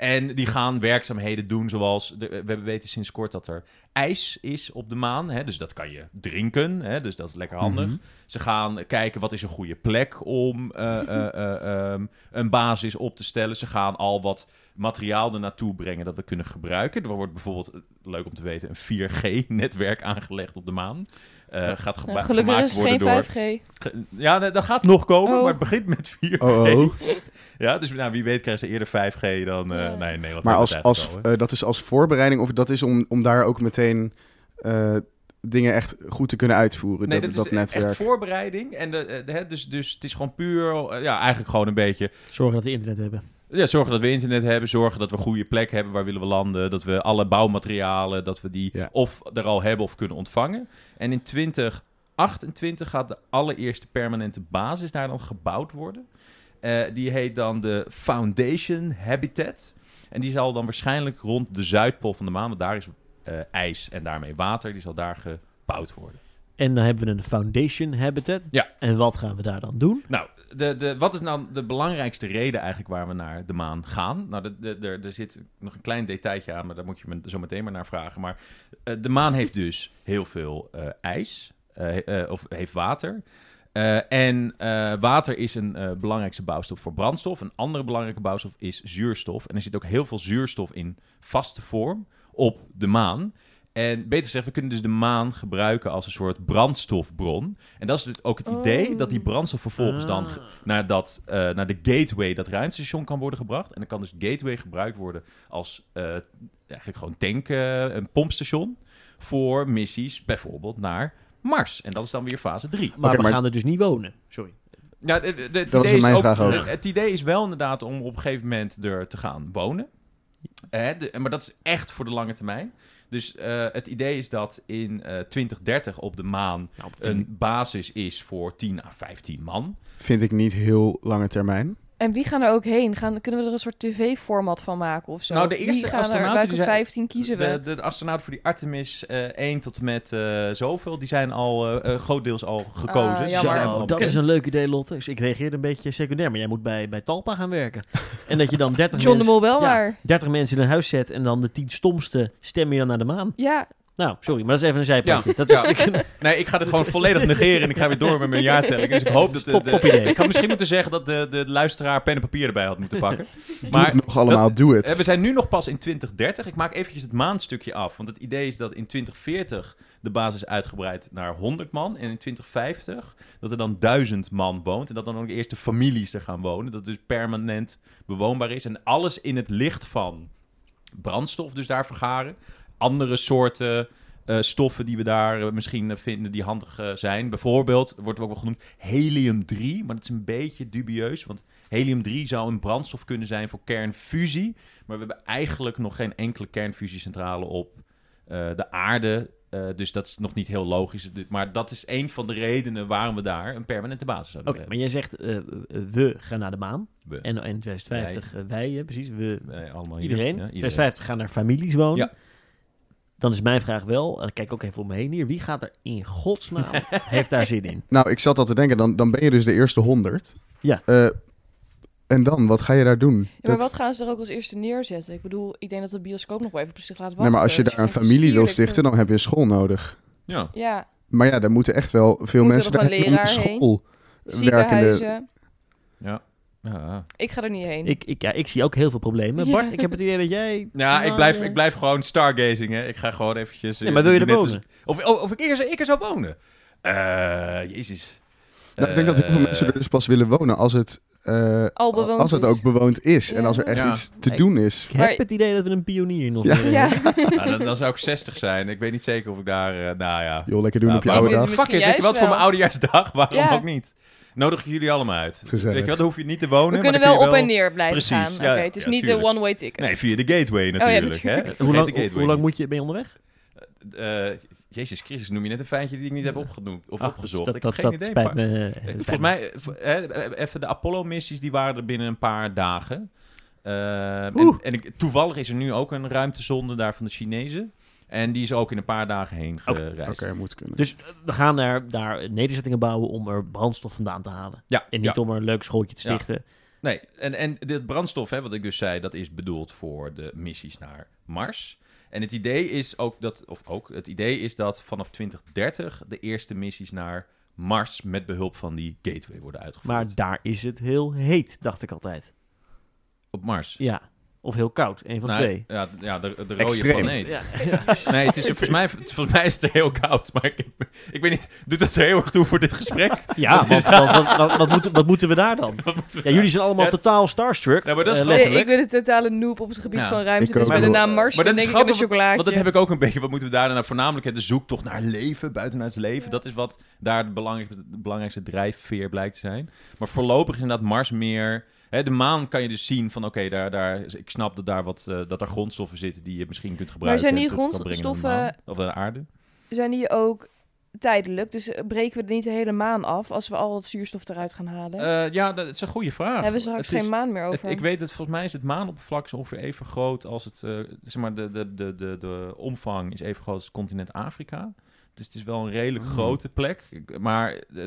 En die gaan werkzaamheden doen zoals... De, we weten sinds kort dat er ijs is op de maan. Hè, dus dat kan je drinken. Hè, dus dat is lekker handig. Mhm. Ze gaan kijken wat is een goede plek om eh, eh, eh, ehm, een basis op te stellen. Ze gaan al wat materiaal er naartoe brengen dat we kunnen gebruiken. Er wordt bijvoorbeeld, leuk om te weten, een 4G-netwerk aangelegd op de maan. Eh, gaat geba- Ja, gelukkig gemaakt is het geen worden door... 5G. Ge- Ja, dat dat gaat nog komen, Oh. maar het begint met 4G. Oh, oh. Ja, dus nou, wie weet krijgen ze eerder 5G dan... eh Ja. Nee, Nederland Maar als, als, al, eh, dat is als voorbereiding of dat is om, om daar ook meteen eh, dingen echt goed te kunnen uitvoeren, Nee, dat, dat, dat, is netwerk. echt voorbereiding. En de, de, dus, dus het is gewoon puur, ja, eigenlijk gewoon een beetje... Zorgen dat we internet hebben. Ja, zorgen dat we internet hebben, zorgen dat we een goede plek hebben waar willen we landen, dat we alle bouwmaterialen, dat we die Ja. of er al hebben of kunnen ontvangen. En in 2028 gaat de allereerste permanente basis daar dan gebouwd worden. Eh, die heet dan de Foundation Habitat. En die zal dan waarschijnlijk rond de Zuidpool van de maan, want daar is eh, ijs en daarmee water, die zal daar gebouwd worden. En dan hebben we een foundation habitat. Ja. En wat gaan we daar dan doen? Nou, de, de, wat is nou de belangrijkste reden eigenlijk waar we naar de maan gaan? Nou, er zit nog een klein detailtje aan, maar daar moet je me zo meteen maar naar vragen. Maar eh, de maan heeft dus heel veel eh, ijs, eh, of heeft water. En water is een belangrijkste bouwstof voor brandstof. Een andere belangrijke bouwstof is zuurstof. En er zit ook heel veel zuurstof in vaste vorm op de maan. En beter gezegd, we kunnen dus de maan gebruiken als een soort brandstofbron. En dat is dus ook het idee Oh. dat die brandstof vervolgens dan Ah. naar, dat, eh, naar de gateway, dat ruimtestation kan worden gebracht. En dan kan dus gateway gebruikt worden als eh, eigenlijk gewoon tank, eh, een pompstation voor missies bijvoorbeeld naar Mars. En dat is dan weer fase 3. Maar we maar- gaan er dus niet wonen. Sorry. Ja, de- de- de- het Dat was idee is mijn ook, vraag ook. Het, het idee is wel inderdaad om op een gegeven moment er te gaan wonen. Eh, de- maar dat is echt voor de lange termijn. Dus eh, het idee is dat in eh 2030 op de maan Nou, een basis is voor 10 à 15 man. Vind ik niet heel lange termijn. En wie gaan er ook heen? Gaan, kunnen we er een soort tv-format van maken of zo? Nou, de eerste wie gaan er, astronauten welke die zijn- 15 kiezen we? De, de, de astronauten voor die Artemis eh 1 tot en met eh, zoveel, die zijn al eh, eh, grootdeels al gekozen. Ah, zijn Zo, dat is een leuk idee, Lotte. Dus ik reageerde een beetje secundair. Maar jij moet bij, bij Talpa gaan werken. En dat je dan 30 John de mensen... Mol wel ja, maar. 30 mensen in een huis zet en dan de 10 stomste stem je dan naar de maan. Ja, Nou, sorry, maar dat is even een zijpaadje. Ja, Dat is, ja. Nee, ik ga dit gewoon volledig negeren en ik ga weer door met mijn jaartelling. Dus ik hoop dat... De, Top- de- top idee. Ik had misschien moeten zeggen dat de, de luisteraar pen en papier erbij had moeten pakken. Doe Maar het nog allemaal, doe het. eh, we zijn nu nog pas in 2030. Ik maak eventjes het maanstukje af. Want het idee is dat in 2040 de basis uitgebreid naar 100 man. En in 2050 dat er dan 1000 man woont. En dat dan ook de eerste families er gaan wonen. Dat het dus permanent bewoonbaar is. En alles in het licht van brandstof dus daar vergaren. Andere soorten eh, stoffen die we daar eh, misschien eh, vinden die handig zijn. Bijvoorbeeld, er wordt ook wel genoemd helium-3. Maar dat is een beetje dubieus. Want helium-3 zou een brandstof kunnen zijn voor kernfusie. Maar we hebben eigenlijk nog geen enkele kernfusiecentrale op de aarde. Dus dat is nog niet heel logisch. Maar dat is een van de redenen waarom we daar een permanente basis zouden Oké, hebben. maar jij zegt we gaan naar de maan. We. En in 2050 wij, wij precies. We, allemaal iedereen. Ja, 2050 gaan naar families wonen. Ja. Dan is mijn vraag wel, en ik kijk ook even om me heen hier. Wie gaat er in godsnaam, heeft daar zin in? Nou, ik zat al te denken, dan, dan ben je dus de eerste 100. Ja. Eh, en dan, wat ga je daar doen? Ja, maar Dat- wat gaan ze er ook als eerste neerzetten? Ik bedoel, ik denk dat de bioscoop nog wel even op zich laat wachten. Nee, maar als je Dus daar een familie wil stichten, dan heb je een school nodig. Ja. Ja, Maar ja, daar moeten echt wel veel Moeten mensen er daar leraar heen? school werkende. Ja. Ja, Ik ga er niet heen. Ik, ik, ja, ik zie ook heel veel problemen. Ja. Bart, ik heb het idee dat jij... ja ik, Nou, blijf, ja. ik blijf gewoon stargazing, hè. Ik ga gewoon eventjes... Nee, maar wil je er wonen? Of, of, of ik eerst, ik er zou wonen? Eh, jezus. Nou, ik denk dat heel veel Eh, mensen er dus pas willen wonen als het, eh, als het is. ook bewoond is. En Ja. als er echt Ja. iets te Ik- doen is. Ik heb Maar- het idee dat we een pionier nog Ja. willen. ja. nou, dan, dan zou ik 60 zijn. Ik weet niet zeker of ik daar... eh, nou ja. Joh, lekker doen Ja, op je oude dag. Fuck it, weet je wat? Voor mijn oudejaarsdag, waarom Ja. ook niet? Nodig ik jullie allemaal uit. Gezellig. Weet je wat, dan hoef je niet te wonen. We kunnen wel op en neer blijven Precies, gaan. ja, Oké, het is ja, niet een one-way ticket. Nee, via de gateway natuurlijk. natuurlijk. Hè? Hoe lang, de gateway hoe lang moet je, ben je onderweg? Eh, Jezus Christus, noem je net een feitje die ik niet heb opgenoemd of Ah, opgezocht. Dat, ik dat, heb geen dat idee. spijt me. Eh, spijt Volgens me. mij, eh, v- eh, even de Apollo-missies, die waren er binnen een paar dagen. Eh, en en ik, toevallig is er nu ook een ruimtezonde daar van de Chinezen. En die is ook in een paar dagen heen Oké, gereisd. Oké, moet kunnen. Dus eh, we gaan er, daar nederzettingen bouwen om er brandstof vandaan te halen. Ja, En niet ja. om er een leuk schooltje te Ja. stichten. Nee, en, en dit brandstof, hè, wat ik dus zei, dat is bedoeld voor de missies naar Mars. En het idee is ook dat, of ook, het idee is dat vanaf 2030 de eerste missies naar Mars met behulp van die gateway worden uitgevoerd. Maar daar is het heel heet, dacht ik altijd. op Mars. Ja. Of heel koud, een van Nou, twee. Ja, ja de, de rode Extreem. planeet. Ja. Nee, het is, volgens, mij, volgens mij is het er heel koud. Maar ik, ik weet niet, doet dat er heel erg toe voor dit gesprek? Ja, wat, wat, wat, moeten, wat moeten we daar dan? We- Ja, jullie zijn allemaal Ja. totaal starstruck. Ja, maar dat is eh. Nee, ik ben een totale noob op het gebied Ja. van ruimte. Ik Dus bij de naam Mars, Maar dan dat denk is ik aan een grappig, chocolaatje. Want dat heb ik ook een beetje. Wat moeten we daar nou voornamelijk? De zoektocht naar leven, buitenuit het leven. Dat is wat daar de belangrijkste, de belangrijkste drijfveer blijkt te zijn. Maar voorlopig is inderdaad Mars meer... Hè, de maan kan je dus zien van oké, daar, daar, ik snap dat daar, wat, eh, dat er grondstoffen zitten die je misschien kunt gebruiken. zijn die naar grondstoffen- Of naar de aarde. Zijn die ook tijdelijk? Dus eh, breken we niet de hele maan af als we al het zuurstof eruit gaan halen? Eh, ja, dat is een goede vraag. hebben we straks is- geen maan meer Het- over? ik weet het, volgens mij is het maanoppervlak zo ongeveer even groot als het, zeg maar, de, de, de, de, de omvang is even groot als het continent Afrika. Dus het is wel een redelijk Hmm. grote plek. Maar, eh,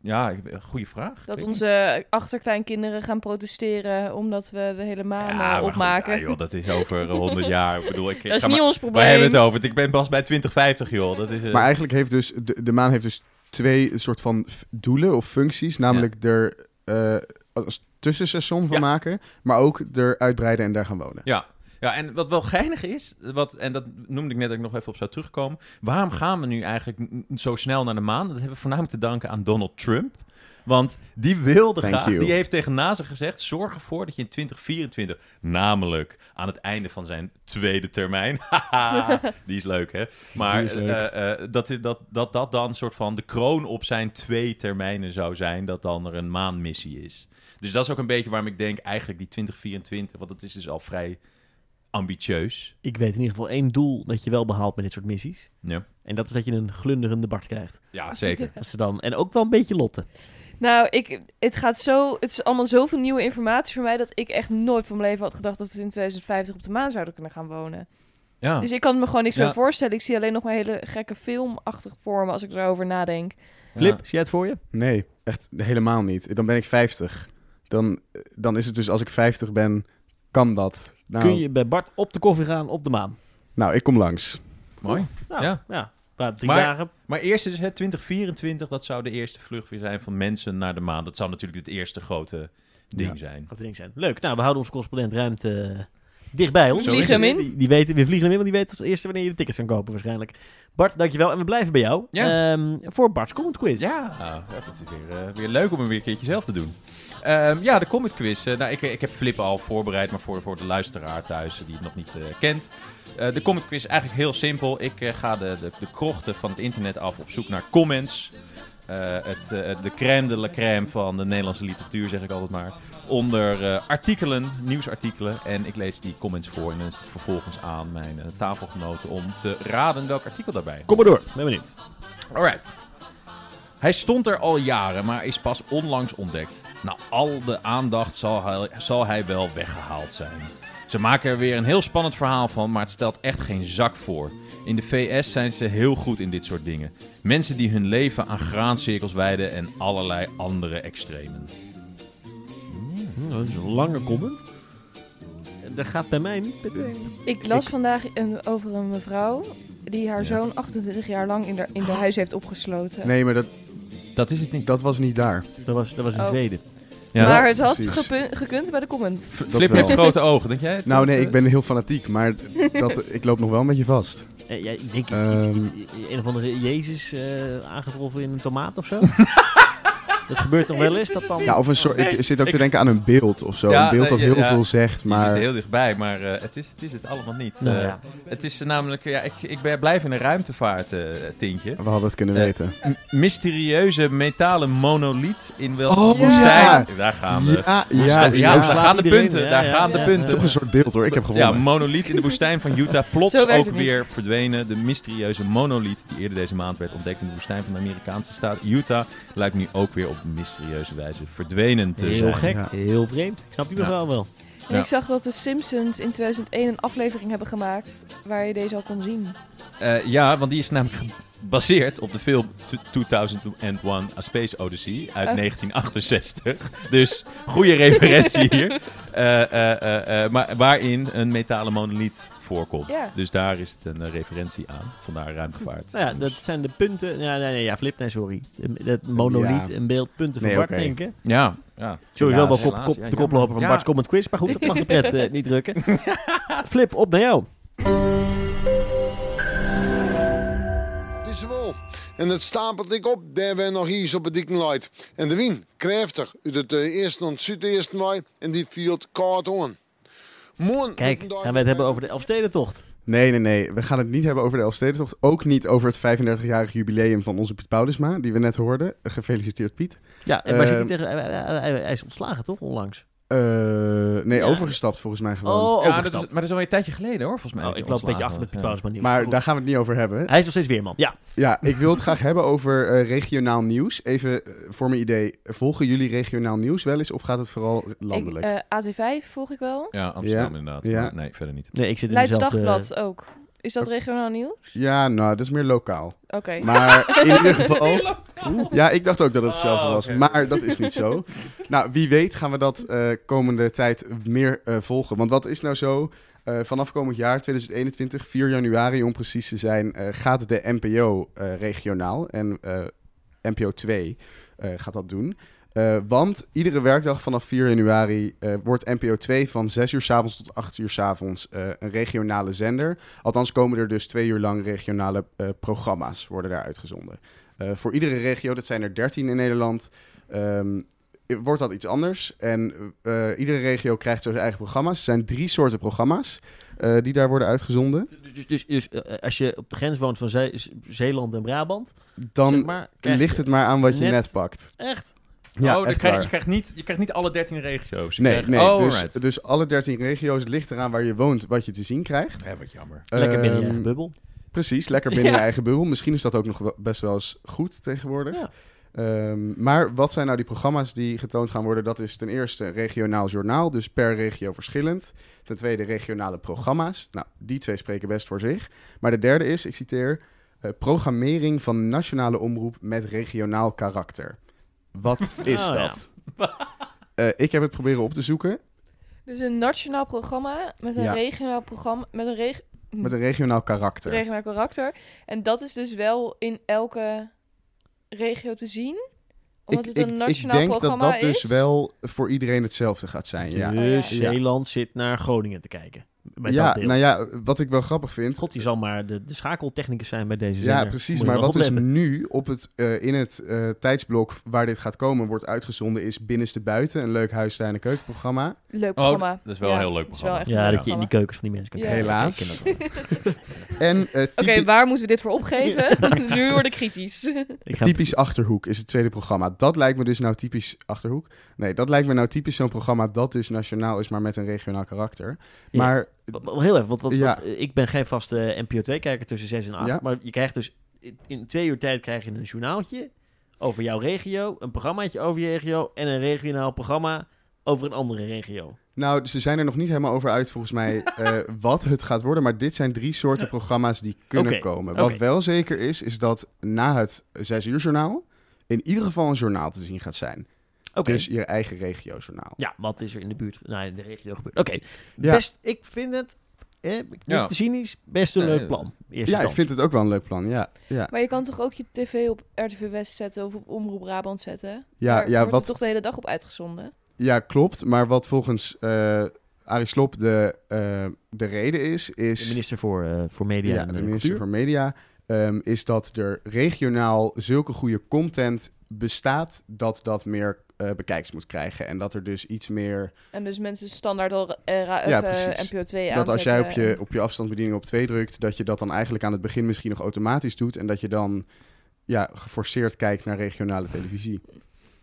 ja, ik- goede vraag. Dat onze achterkleinkinderen gaan protesteren omdat we de hele maan Ja, eh, maar goed, opmaken. ja, joh, dat is over eh, 100 jaar. Ik bedoel, ik, dat is ga niet maar- ons Waar probleem. hebben we het over? Ik ben pas bij 2050, joh. Dat is, eh, Maar eigenlijk heeft dus de, de maan heeft dus twee soort van doelen of functies. Namelijk er eh als tussenstation van Ja. maken, maar ook er uitbreiden en daar gaan wonen. Ja. Ja, en wat wel geinig is, wat, en dat noemde ik net dat ik nog even op zou terugkomen. Waarom gaan we nu eigenlijk zo snel naar de maan? Dat hebben we voornamelijk te danken aan Donald Trump. Want die wilde Thank graag, you. die heeft tegen NASA gezegd: zorg ervoor dat je in 2024, namelijk aan het einde van zijn tweede termijn, die is leuk hè, maar leuk. eh, eh, dat, dat, dat dat dan soort van de kroon op zijn twee termijnen zou zijn, dat dan er een maanmissie is. Dus dat is ook een beetje waarom ik denk eigenlijk die 2024, want dat is dus al vrij ambitieus. Ik weet in ieder geval één doel dat je wel behaalt met dit soort missies. Ja, En dat is dat je een glunderende Bart krijgt. ja zeker. Dat ze dan, en ook wel een beetje Lotte. Nou, ik, het gaat zo. Het is allemaal zoveel nieuwe informatie voor mij dat ik echt nooit van mijn leven had gedacht dat we in 2050 op de maan zouden kunnen gaan wonen. Ja. Dus ik kan me gewoon niks Ja. meer voorstellen. Ik zie alleen nog maar hele gekke filmachtige vormen als ik erover nadenk. Flip, Ja. zie jij het voor je? Nee, echt helemaal niet. Dan ben ik 50. Dan, dan is het dus als ik 50 ben, kan dat. Nou, Kun je bij Bart op de koffie gaan op de maan? nou ik kom langs. Mooi. Nou, Ja. ja. drie Maar- dagen. Maar eerst is het 2024, dat zou de eerste vlucht weer zijn van mensen naar de maan. Dat zou natuurlijk het eerste grote ding Ja. zijn. Gaat ding zijn. Leuk. Nou, we houden onze correspondent ruimte eh, dichtbij ons. We vliegen hem in. Die, die weten, we vliegen hem in, want die weet als eerste wanneer je de tickets kan kopen waarschijnlijk. Bart, dankjewel. En we blijven bij jou. Ja. Ehm, voor Bart's Comment Quiz. Ja, Ah, dat is weer, eh, weer leuk om hem weer een keertje zelf te doen. Ehm, ja, de Comet Quiz. Eh, nou, ik, ik heb Flip al voorbereid, maar voor, voor de luisteraar thuis die het nog niet eh, kent. Eh, de Comet Quiz is eigenlijk heel simpel. Ik eh, ga de, de, de krochten van het internet af op zoek naar comments. Eh, het, eh, de crème de la crème van de Nederlandse literatuur, zeg ik altijd maar. Onder eh, artikelen, nieuwsartikelen. En ik lees die comments voor. En dan is het vervolgens aan mijn tafelgenoten om te raden welk artikel daarbij. Kom maar door. Ben benieuwd. Alright. Hij stond er al jaren, maar is pas onlangs ontdekt. Na al de aandacht zal hij, zal hij wel weggehaald zijn. Ze maken er weer een heel spannend verhaal van, maar het stelt echt geen zak voor. In de VS zijn ze heel goed in dit soort dingen. Mensen die hun leven aan graancirkels wijden en allerlei andere extremen. Hm, dat is een lange comment. En Dat gaat bij mij niet meteen. Ik las Ik- vandaag een, over een mevrouw die haar Ja. zoon 28 jaar lang in haar, in haar huis heeft opgesloten. Nee, maar dat, Dat is het niet. dat was niet daar. Dat was, dat was in Oh. Zweden. Ja. maar het had gekund bij de comment. Flip heeft grote ogen, denk jij? het? Nou nee, ik ben heel fanatiek, maar dat, ik loop nog wel een beetje vast. Eh, jij denkt iets, Ehm. iets- iets- een of andere Jezus eh, aangetroffen in een tomaat of zo? dat gebeurt nog wel eens, dat dan? Ja, of een soort, ik zit ook te denken aan een beeld of zo. Ja, een beeld dat heel ja. veel zegt, Je zit maar... er heel dichtbij, maar eh, het, is, het is het allemaal niet. Nou Eh, ja. Het is namelijk, ja, ik, ik ben, blijf in een ruimtevaart eh, tintje. We hadden het kunnen weten. Mysterieuze metalen monoliet in welke Oh, woestijn... ja. Daar gaan we. Ja, Ja, ja, ja, ja. daar gaan de punten. Ja, daar ja, gaan de ja, punten. Toch een soort beeld hoor, ik heb Ja, gewonnen. monoliet in de woestijn van Utah. Plots ook weer verdwenen. De mysterieuze monoliet die eerder deze maand werd ontdekt in de woestijn van de Amerikaanse staat Utah... lijkt nu ook weer op mysterieuze wijze verdwenen te Heel zijn. gek, Ja. heel vreemd. Ik snap je nog Ja. wel wel. En Ja. ik zag dat de Simpsons in 2001 een aflevering hebben gemaakt waar je deze al kon zien. Eh, ja, want die is namelijk gebaseerd op de film t- 2001 A Space Odyssey uit Oh. 1968. Dus goede referentie hier. Eh, eh, eh, eh, maar waarin een metalen monoliet voorkomt. Ja. Dus daar is het een eh, referentie aan. Vandaar ruimtevaart. Nou ja, dat zijn de punten. Ja, nee, nee, ja, Flip, nee, sorry. Dat monoliet, Ja. een beeld, punten van Nee, Bart, oké. denk ik. Ja, ja. Sowieso wel kop, kop, de koploper van. Bart's. Comment Quiz. Maar goed, dat mag de pret eh, niet drukken. Flip, op naar jou. Het is wel. En het stapelt ik op, daar we nog iets op het dikkenluid. En de wien, krachtig, uit het eerste en het zuideerste waai. En die viel koud aan. Kijk, gaan we het hebben over de Elfstedentocht. Nee, nee, nee. We gaan het niet hebben over de Elfstedentocht. Ook niet over het 35-jarig jubileum van onze Piet Paulusma, die we net hoorden. Gefeliciteerd, Piet. Ja, en waar zit hij tegen? Hij, hij- hij- hij is ontslagen, toch? Onlangs. Eh, nee, Ja. overgestapt volgens mij gewoon. Oh, Ja, dat overgestapt. is, maar dat is alweer een tijdje geleden hoor, volgens mij. Oh, dat ik loop een beetje achter met nieuws. Maar Goed. daar gaan we het niet over hebben. Hij is nog steeds weerman. Ja. Ja, ik wil het graag hebben over eh, regionaal nieuws. Even eh, voor mijn idee, volgen jullie regionaal nieuws wel eens of gaat het vooral landelijk? Ik, eh, AT5 volg ik wel. Ja, Amsterdam Ja, inderdaad. ja. Maar nee, verder niet. Nee, ik zit in Leids dezelfde... Dagblad ook. Is dat regionaal nieuws? ja, nou, dat is meer lokaal. Oké. Maar in ieder geval... Ja, ik dacht ook dat het hetzelfde Oh, was, maar dat is niet zo. Nou, wie weet gaan we dat eh, komende tijd meer eh, volgen. Want wat is nou zo? Eh, vanaf komend jaar, 2021, 4 januari om precies te zijn, eh, gaat de NPO eh, regionaal. En eh, NPO 2 eh, gaat dat doen. Eh, want iedere werkdag vanaf 4 januari eh, wordt NPO 2 van 6 uur s avonds tot 8 uur s avonds eh, een regionale zender. Althans komen er dus twee uur lang regionale programma's worden daar uitgezonden. Voor iedere regio, dat zijn er 13 in Nederland, ehm, wordt dat iets anders. En iedere regio krijgt zo zijn eigen programma's. Er zijn drie soorten programma's die daar worden uitgezonden. Dus, dus, dus, dus, als je op de grens woont van Zee- Zeeland en Brabant, Dan zeg maar, ligt het maar aan wat je net- net, pakt. Echt? Ja, oh, dan krijg, waar. je, krijgt niet, je krijgt niet alle 13 regio's. Je Nee, krijgt- nee oh, dus, dus alle 13 regio's, het ligt eraan waar je woont, wat je te zien krijgt. Ja, wat jammer. Lekker binnen je Ehm, eigen bubbel. Precies, lekker binnen Ja. je eigen bubbel. Misschien is dat ook nog best wel eens goed tegenwoordig. Ja. Ehm, maar wat zijn nou die programma's die getoond gaan worden? Dat is ten eerste regionaal journaal, dus per regio verschillend. Ten tweede regionale programma's. Nou, die twee spreken best voor zich. Maar de derde is, ik citeer, eh, programmering van nationale omroep met regionaal karakter. Wat is Oh, ja. dat? Eh, ik heb het proberen op te zoeken. Dus een nationaal programma met een Ja. regionaal programma met een reg Met een regionaal karakter. regionaal karakter. En dat is dus wel in elke regio te zien. Omdat ik, het ik, een ik nationaal denk dat dat dus is. wel voor iedereen hetzelfde gaat zijn. Ja, Dus ja. Zeeland zit naar Groningen te kijken. Bij ja dat nou ja, wat ik wel grappig vind. God, die zal maar de, de schakeltechnicus zijn bij deze Ja, zender. precies. Moet je Maar wat dus opletten. nu op het, eh, in het eh, tijdsblok waar dit gaat komen wordt uitgezonden is Binnenste Buiten. Een leuk huistuin- en keukenprogramma. Leuk Oh, programma. dat is wel Ja, een heel leuk programma. Ja, dat je in die keukens van die mensen kan Ja. kijken. Helaas. En eh, Oké, waar moeten we dit voor opgeven? nu word ik kritisch. Typisch Achterhoek is het tweede programma. Dat lijkt me dus nou typisch Achterhoek. Nee, dat lijkt me nou typisch zo'n programma dat dus nationaal is, maar met een regionaal karakter. Ja. Maar Heel even, want, want, Ja. want, ik ben geen vaste NPO 2-kijker tussen 6 en 8. Ja. Maar je krijgt dus in, twee uur tijd krijg je een journaaltje over jouw regio, een programmaatje over je regio en een regionaal programma over een andere regio. Nou, ze zijn er nog niet helemaal over uit volgens mij eh, wat het gaat worden. Maar dit zijn drie soorten programma's die kunnen komen. Wat wel zeker is, is dat na het zes uur journaal in ieder geval een journaal te zien gaat zijn. Dus je eigen regio-journaal. Ja, wat is er in de buurt, nou, in de regio gebeurd? Oké, Ja. best, ik vind het, eh, niet Ja. te cynisch, best een Nee, leuk plan. Eerste Ja, ik vind het ook wel een leuk plan. Ja, ja. Maar je kan toch ook je tv op RTV West zetten of op Omroep Brabant zetten? Ja, Daar ja, wordt wat- toch de hele dag op uitgezonden? Ja, klopt. Maar wat volgens eh Arie Slob de, eh, de reden is, De is... minister voor, eh, voor Media ja, en de minister Cultuur. van Media, ehm, is dat er regionaal zulke goede content bestaat dat dat meer eh bekijks moet krijgen. En dat er dus iets meer... En dus mensen standaard al eh, Ja, of, eh, precies. NPO 2 Dat als jij op je, op je afstandsbediening op 2 drukt, dat je dat dan eigenlijk aan het begin misschien nog automatisch doet. En dat je dan ja, geforceerd kijkt naar regionale televisie.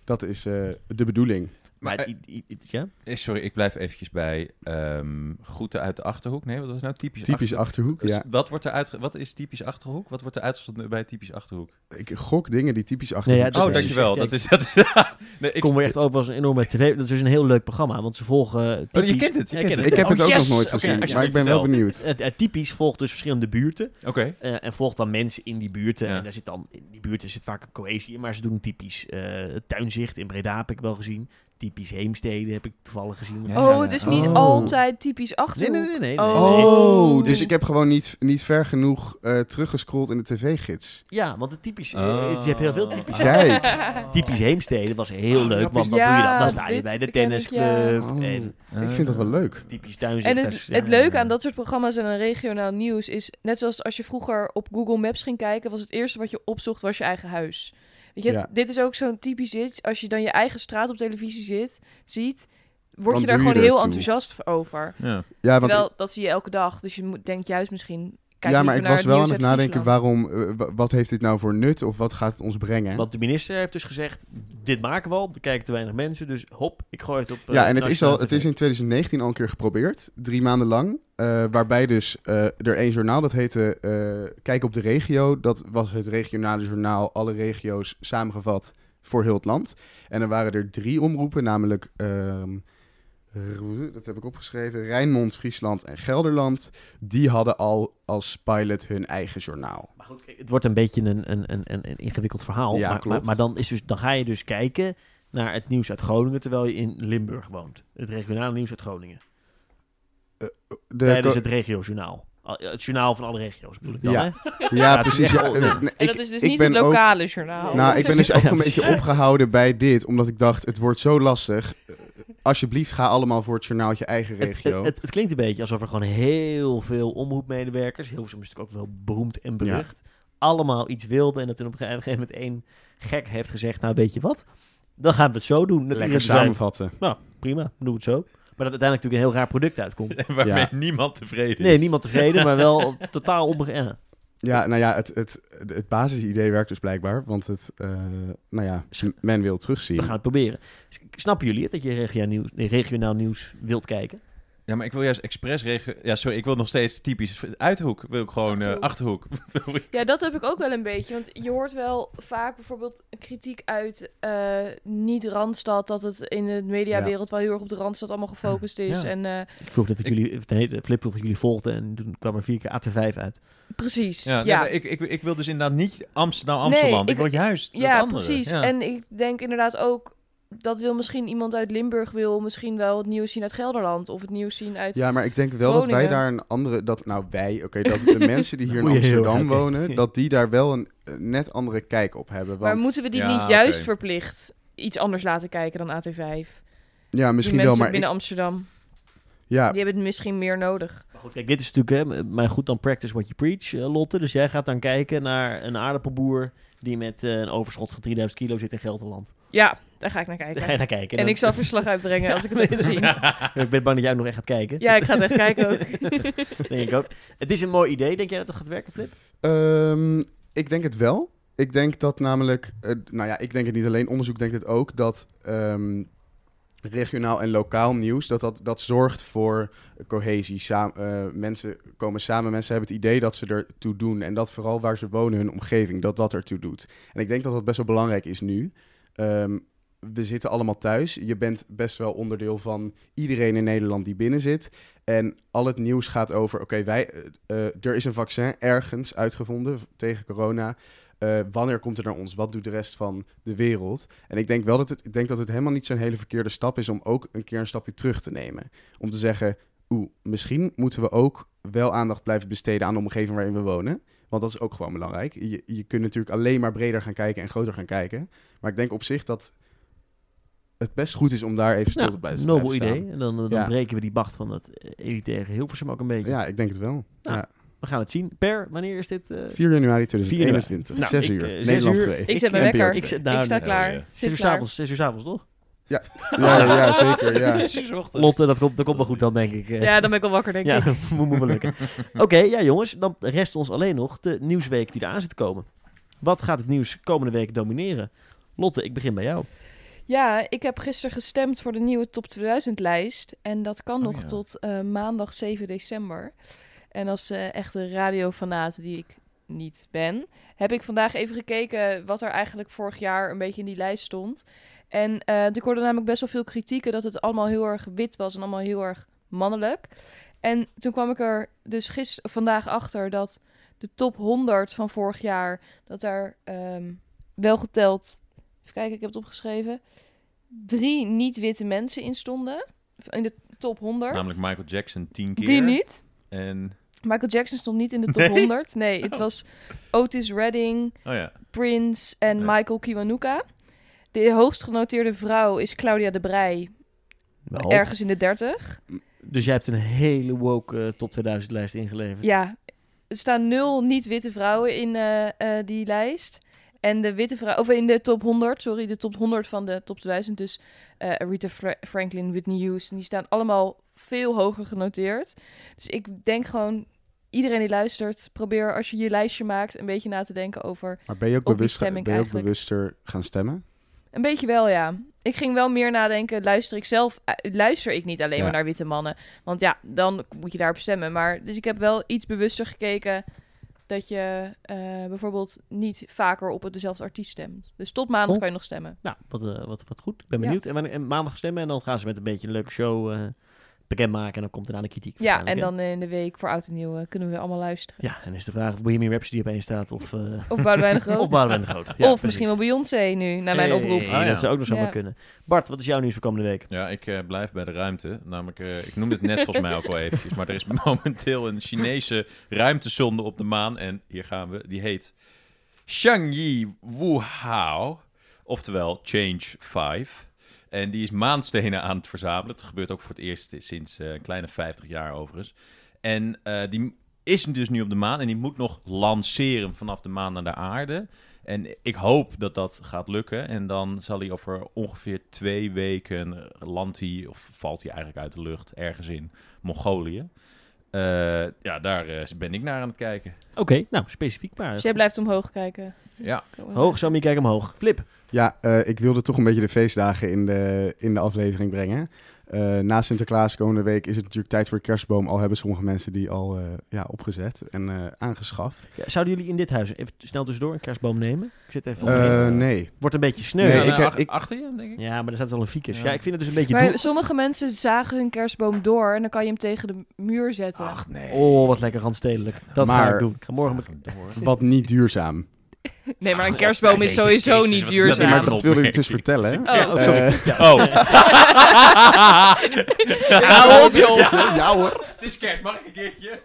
Dat is de bedoeling. Maar Maar, het, i- i- ja? eh, sorry, ik blijf eventjes bij ehm groeten uit de Achterhoek. Nee, wat was nou typisch? Typisch Achterhoek, Dus ja. wat, wordt er uitge- wat is typisch Achterhoek? Wat wordt er uitgezonden bij typisch Achterhoek? Ik gok dingen die typisch Achterhoek ja, dat oh, zijn. dankjewel. Dat is, dat is, nee, Ik kom weer echt over als een enorme tv. Dat is dus een heel leuk programma, want ze volgen. eh, Oh, je typisch- kent het, je Ja, kent het. Ik heb Oh, het ook yes! nog nooit gezien, maar ik ben wel benieuwd. Het, het typisch volgt dus verschillende buurten. Oké. eh, en volgt dan mensen in die buurten. Ja. En daar zit dan, in die buurten zit vaak een cohesie in. Maar ze doen typisch eh, tuinzicht in Breda heb ik wel gezien. Typisch Heemstede heb ik toevallig gezien. Ja. Oh, het is niet Oh. altijd typisch Nee, Achterhoek. nee, nee. nee, nee. Oh. Oh, dus ik heb gewoon niet, niet ver genoeg eh teruggescrolld in de tv-gids. Ja, want het typisch, eh, Oh. je hebt heel veel typisch. Kijk. Typisch Heemstede was heel leuk, want wat Ja, doe je dan? Dan sta je bij de ik, ja. tennisclub Oh. en Ik vind dat wel leuk. typisch tuinzicht. En daar het, het leuke ja. aan dat soort programma's en een regionaal nieuws is... net zoals als je vroeger op Google Maps ging kijken... was het eerste wat je opzocht was je eigen huis. Weet je, Ja. dit is ook zo'n typisch iets. Als je dan je eigen straat op televisie zit, ziet... word Dan je daar je gewoon heel enthousiast over. Ja. Ja, want Terwijl, dat zie je elke dag. Dus je denkt juist misschien... Kijk ja, maar ik was wel aan het nadenken, waarom, eh, wa- wat heeft dit nou voor nut of wat gaat het ons brengen? Want de minister heeft dus gezegd, dit maken we al, er kijken te weinig mensen, dus hop, ik gooi het op eh, ja, en het is, al, het is in 2019 al een keer geprobeerd, drie maanden lang. eh, waarbij dus eh, er één journaal, dat heette eh, Kijk op de regio. Dat was het regionale journaal, alle regio's samengevat voor heel het land. En er waren er drie omroepen, namelijk, ehm, dat heb ik opgeschreven, Rijnmond, Friesland en Gelderland. Die hadden al als pilot hun eigen journaal. Maar goed, het wordt een beetje een, een, een, een, een ingewikkeld verhaal. Ja, maar, klopt. maar, maar dan, is dus, dan ga je dus kijken naar het nieuws uit Groningen, terwijl je in Limburg woont. Het regionale nieuws uit Groningen. De Tijdens het regiojournaal. Al- Het journaal van alle regio's bedoel ik dan, Ja. hè? Ja, precies. Ja, eh, nee, En ik- dat is dus niet het ook- lokale journaal. Nou, ik ben dus ook een beetje opgehouden bij dit, omdat ik dacht, het wordt zo lastig. Alsjeblieft, ga allemaal voor het journaaltje eigen regio. het, het, het klinkt een beetje alsof er gewoon heel veel omroepmedewerkers, Hilversum is natuurlijk ook wel beroemd en berucht, allemaal iets wilden en dat toen op een gegeven moment één gek heeft gezegd, nou weet je wat, dan gaan we het zo doen. Dat Lekker samenvatten. Nou, prima, doen we het zo. Maar dat uiteindelijk natuurlijk een heel raar product uitkomt. Waarmee Ja. niemand tevreden is. Nee, niemand tevreden, maar wel totaal onbegrepen. Ja. Nou ja, het, het, het basisidee werkt dus blijkbaar. Want het, eh, nou ja, men wil terugzien. We gaan het proberen. Snappen jullie het, dat je regionaal nieuws, regionaal nieuws wilt kijken? Ja, maar ik wil juist expres regio... Ja, sorry, ik wil nog steeds typisch... Uithoek wil ik gewoon... eh, Achterhoek. Achterhoek. Ja, dat heb ik ook wel een beetje. Want je hoort wel vaak bijvoorbeeld kritiek uit eh, niet Randstad. Dat het in de mediawereld wel heel erg op de Randstad allemaal gefocust is. Ja. En eh, Ik vroeg dat ik, Ik- jullie, nee, de Flip vroeg dat jullie volgden en toen kwam er vier keer AT5 uit. precies. Ja, nee, ik, ik, ik wil dus inderdaad niet Amsterdam, Amsterdam. ik- ik wil juist dat ja andere. precies. Ja. En ik denk inderdaad ook... Dat wil misschien iemand uit Limburg wil misschien wel het nieuws zien uit Gelderland. Of het nieuws zien uit... Ja, maar ik denk wel dat wij daar een andere... Dat, nou, wij, oké, dat de mensen die hier in Amsterdam wonen... dat die daar wel een, een net andere kijk op hebben. maar Want, moeten we die Ja, niet juist verplicht iets anders laten kijken dan AT5? ja, Die misschien wel, maar binnen ik, Amsterdam. ja, Die hebben het misschien meer nodig. Maar goed, kijk, dit is natuurlijk, hè, maar goed, dan practice what you preach, eh, Lotte. Dus jij gaat dan kijken naar een aardappelboer die met eh, een overschot van 3000 kilo zit in Gelderland. Ja, daar ga ik naar Daar ga je kijken. naar kijken. En dan- ik zal verslag uitbrengen als ik het heb gezien. ik ben bang dat jij ook nog echt gaat kijken. Ja, ik ga het echt kijken ook. denk ik ook. Het is een mooi idee. Denk jij dat het gaat werken, Flip? Ehm, ik denk het wel. Ik denk dat namelijk, eh, nou ja, ik denk het niet alleen, onderzoek denkt het ook, dat ehm, regionaal en lokaal nieuws, dat, dat, dat zorgt voor cohesie. Saam, eh, mensen komen samen, mensen hebben het idee dat ze ertoe doen. En dat vooral waar ze wonen, hun omgeving, dat dat ertoe doet. En ik denk dat dat best wel belangrijk is nu. Ehm, we zitten allemaal thuis. Je bent best wel onderdeel van iedereen in Nederland die binnen zit. En al het nieuws gaat over, oké, wij, eh, eh, er is een vaccin ergens uitgevonden tegen corona. Eh, wanneer komt het naar ons? Wat doet de rest van de wereld? En ik denk wel dat het, ik denk dat het helemaal niet zo'n hele verkeerde stap is om ook een keer een stapje terug te nemen. Om te zeggen, oeh, misschien moeten we ook wel aandacht blijven besteden aan de omgeving waarin we wonen. Want dat is ook gewoon belangrijk. Je, je kunt natuurlijk alleen maar breder gaan kijken en groter gaan kijken. Maar ik denk op zich dat het best goed is om daar even stil Ja, bij te nobel blijven staan. idee. En dan, eh, dan Ja. breken we die macht van het elitaire Hilversum ook een beetje. Ja, ik denk het wel. Nou, Ja. We gaan het zien. Per, wanneer is dit? eh 4 januari 4 2021, Nou, 6 ik, uur, eh, Nederland uur. 2. Ik zet mijn wekker. 2. Ik zet ik sta klaar. Ja. Zit Zes uur klaar. s'avonds, zes uur s'avonds toch? Ja, ja, zeker. Ja. Zes uur 's ochtends. Lotte, dat komt, dat komt wel goed dan, denk ik. eh. Ja, dan ben ik al wakker, denk Ja, ik. dat moet moet wel lukken. Oké, ja jongens, dan rest ons alleen nog de nieuwsweek die eraan zit te komen. Wat gaat het nieuws komende week domineren? Lotte, ik begin bij jou. Ja, ik heb gisteren gestemd voor de nieuwe Top 2000-lijst. En dat kan Oh, nog ja. tot eh, maandag 7 december. En als eh, echte radiofanaat die ik niet ben, heb ik vandaag even gekeken wat er eigenlijk vorig jaar een beetje in die lijst stond. En eh ik hoorde namelijk best wel veel kritieken dat het allemaal heel erg wit was en allemaal heel erg mannelijk. En toen kwam ik er dus gisteren, vandaag achter dat de top 100 van vorig jaar, dat daar ehm, wel geteld, even kijken, ik heb het opgeschreven, drie niet-witte mensen in stonden. In de top 100. Namelijk Michael Jackson tien keer. die niet. En, Michael Jackson stond niet in de top Nee? 100. Nee, het was Otis Redding, oh ja. Prince en. Michael Kiwanuka. De hoogst genoteerde vrouw is Claudia de Brij, Wel. ergens in de 30. Dus jij hebt een hele woke eh, top 2000 lijst ingeleverd. Ja, er staan nul niet-witte vrouwen in eh, eh, die lijst. En de witte vrouw, of in de top 100, sorry, de top 100 van de top 2000, dus eh Rita Fra- Franklin, Whitney Houston, die staan allemaal veel hoger genoteerd. Dus ik denk gewoon, iedereen die luistert, probeer als je je lijstje maakt een beetje na te denken over. Maar ben je ook, Op die bewust, stemming ben je ook eigenlijk. bewuster gaan stemmen? Een beetje wel, ja. Ik ging wel meer nadenken, luister ik zelf, eh, luister ik niet alleen Ja. maar naar witte mannen. Want ja, dan moet je daarop stemmen. Maar, dus ik heb wel iets bewuster gekeken dat je eh, bijvoorbeeld niet vaker op het dezelfde artiest stemt. Dus tot maandag Cool. kan je nog stemmen. Nou, wat, eh, wat, wat goed. Ik ben Ja. benieuwd. En, wanneer- en maandag stemmen en dan gaan ze met een beetje een leuke show eh bekendmaken. En dan komt er aan de kritiek. Ja, en dan in de week voor Oud en Nieuw eh, kunnen we weer allemaal luisteren. Ja, en is de vraag of Bohemian Rhapsody op één staat of... eh Of Boudewijn de Groot. of Boudewijn de Groot. Ja, of precies. misschien wel Beyoncé nu, naar mijn Hey, oproep. Oh, ja. Dat zou ook nog zomaar Ja. kunnen. Bart, wat is jouw nieuws voor komende week? Ja, ik eh, blijf bij de ruimte. Namelijk, eh, ik noemde het net volgens mij ook al eventjes. Maar er is momenteel een Chinese ruimtesonde op de maan. En hier gaan we. Die heet Chang'e Wuhao. Oftewel Change 5. En die is maanstenen aan het verzamelen. Het gebeurt ook voor het eerst sinds eh, een kleine 50 jaar overigens. En eh, die is dus nu op de maan. En die moet nog lanceren vanaf de maan naar de aarde. En ik hoop dat dat gaat lukken. En dan zal hij over ongeveer twee weken eh, landt hij, of valt hij eigenlijk uit de lucht, ergens in Mongolië. Eh, ja, daar eh, ben ik naar aan het kijken. Oké, nou, specifiek maar. Dus jij blijft omhoog kijken. Ja, Hoog, Sammy, kijk omhoog. Flip. Ja, eh, ik wilde toch een beetje de feestdagen in de, in de aflevering brengen. Eh, na Sinterklaas komende week is het natuurlijk tijd voor de kerstboom. Al hebben sommige mensen die al eh, ja, opgezet en eh, aangeschaft. Ja, zouden jullie in dit huis even snel tussendoor een kerstboom nemen? Ik zit even... Nee. Wordt een beetje sneu. Nee, hè? ik heb- ach- ik- achter je, denk ik. Ja, maar er staat al een ficus. Ja. Ja. ik vind het dus een beetje... Maar sommige mensen zagen hun kerstboom door en dan kan je hem tegen de muur zetten. Ach nee. Oh, wat lekker randstedelijk. Dat ga Maar- ik doen. Ik ga morgen... met- Wat niet duurzaam. Nee, maar een kerstboom is Jezus sowieso niet duurzaam. maar dat wilde ik dus vertellen. Oh, oh, sorry. Eh, Oh, Hou op, joh. ja hoor. het is kerst, mag ik een keertje?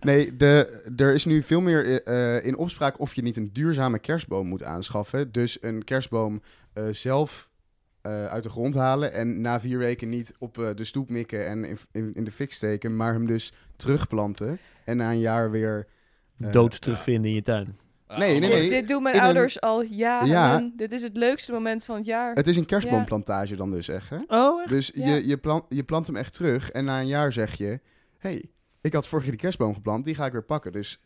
Nee, de, er is nu veel meer eh, in opspraak of je niet een duurzame kerstboom moet aanschaffen. Dus een kerstboom eh, zelf eh, uit de grond halen en na vier weken niet op eh, de stoep mikken en in, in, in de fik steken, maar hem dus terugplanten en na een jaar weer... Dood terugvinden in je tuin. Nee, nee, nee. Dit doen mijn In een- ouders al jaren. Ja. Dit is het leukste moment van het jaar. Het is een kerstboomplantage dan dus echt, hè? Oh, echt? Dus Ja. je, je, plant, je plant hem echt terug en na een jaar zeg je... hey, ik had vorig jaar die kerstboom geplant, die ga ik weer pakken. Dus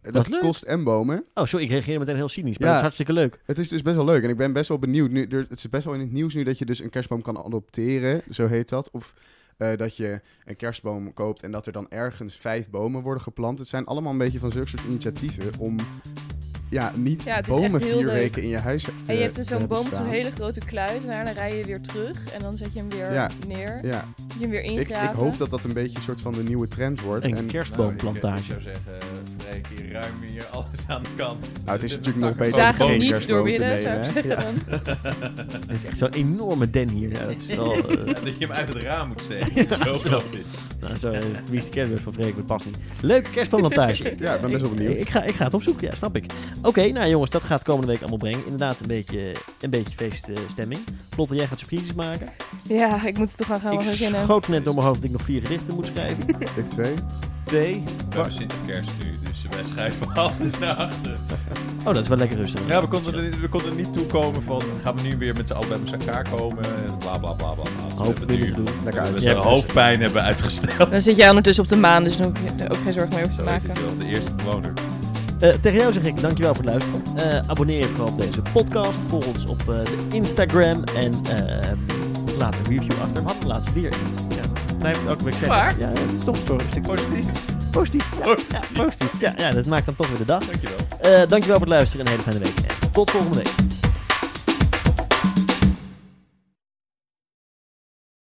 eh, dat leuk. kost en bomen. Oh, sorry, ik reageer meteen heel cynisch. Maar Ja. dat is hartstikke leuk. Het is dus best wel leuk en ik ben best wel benieuwd. Nu, er, het is best wel in het nieuws nu dat je dus een kerstboom kan adopteren, zo heet dat. Of eh, dat je een kerstboom koopt en dat er dan ergens vijf bomen worden geplant. Het zijn allemaal een beetje van zulke soort initiatieven om ja, niet Ja, bomen vier leuk. weken in je huis te en je hebt dus zo'n boom met zo'n hele grote kluit. En daarna rij je weer terug. En dan zet je hem weer Ja. neer. Ja, Zet je hem weer ik, ik ingraven. hoop dat dat een beetje een soort van de nieuwe trend wordt. Een en kerstboomplantage. Nou, ik, ik zou zeggen, ruim hier alles aan de kant. Nou, het is natuurlijk nog een beter Zagen hem geen niet doorbinnen, zou ik zeggen Ja. dan. Het is echt zo'n enorme den hier. Ja, dat is wel... eh, Ja, dat je hem uit het raam moet steken. Zo zo. groot is. nou, zo, eh, wie is de kerstbus van Freek? Dat past niet. Leuke. Ja, ik ben best wel benieuwd. Ik ga, ik ga het opzoeken, ja, snap ik. Oké, nou jongens, dat gaat komende week allemaal brengen. Inderdaad, een beetje, een beetje feeststemming. Lotte, jij gaat surprises maken. Ja, ik moet er toch aan gaan ik beginnen. schoot net door mijn hoofd dat ik nog vier gedichten moet schrijven. Ik twee. Twee. We hebben Sinterkerst nu, dus wij schrijven alles naar achter. Oh, dat is wel lekker rustig. Ja, we konden, er, niet- we konden er niet toe komen van, gaan we nu weer met z'n allen bij elkaar komen? En bla bla bla bla. bla. We doen. Lekker uit. de Ja. hoofdpijn hebben we uitgesteld. Dan zit jij ondertussen op de maan, dus dan hoef je er ook geen zorgen meer over te is maken. wel, de eerste bewoner. Eh, tegen jou zeg ik dankjewel voor het luisteren. Eh, abonneer je vooral op deze podcast. Volg ons op eh, de Instagram. En eh, laat een review achter. We hadden laatst weer in. Blijft elke week zeggen. Waar? Ja, het is toch toch een stukje Positief. positief. Ja, Positief. Ja, positief. Ja, ja, dat maakt dan toch weer de dag. Dankjewel. Eh dankjewel voor het luisteren en een hele fijne week. En tot volgende week.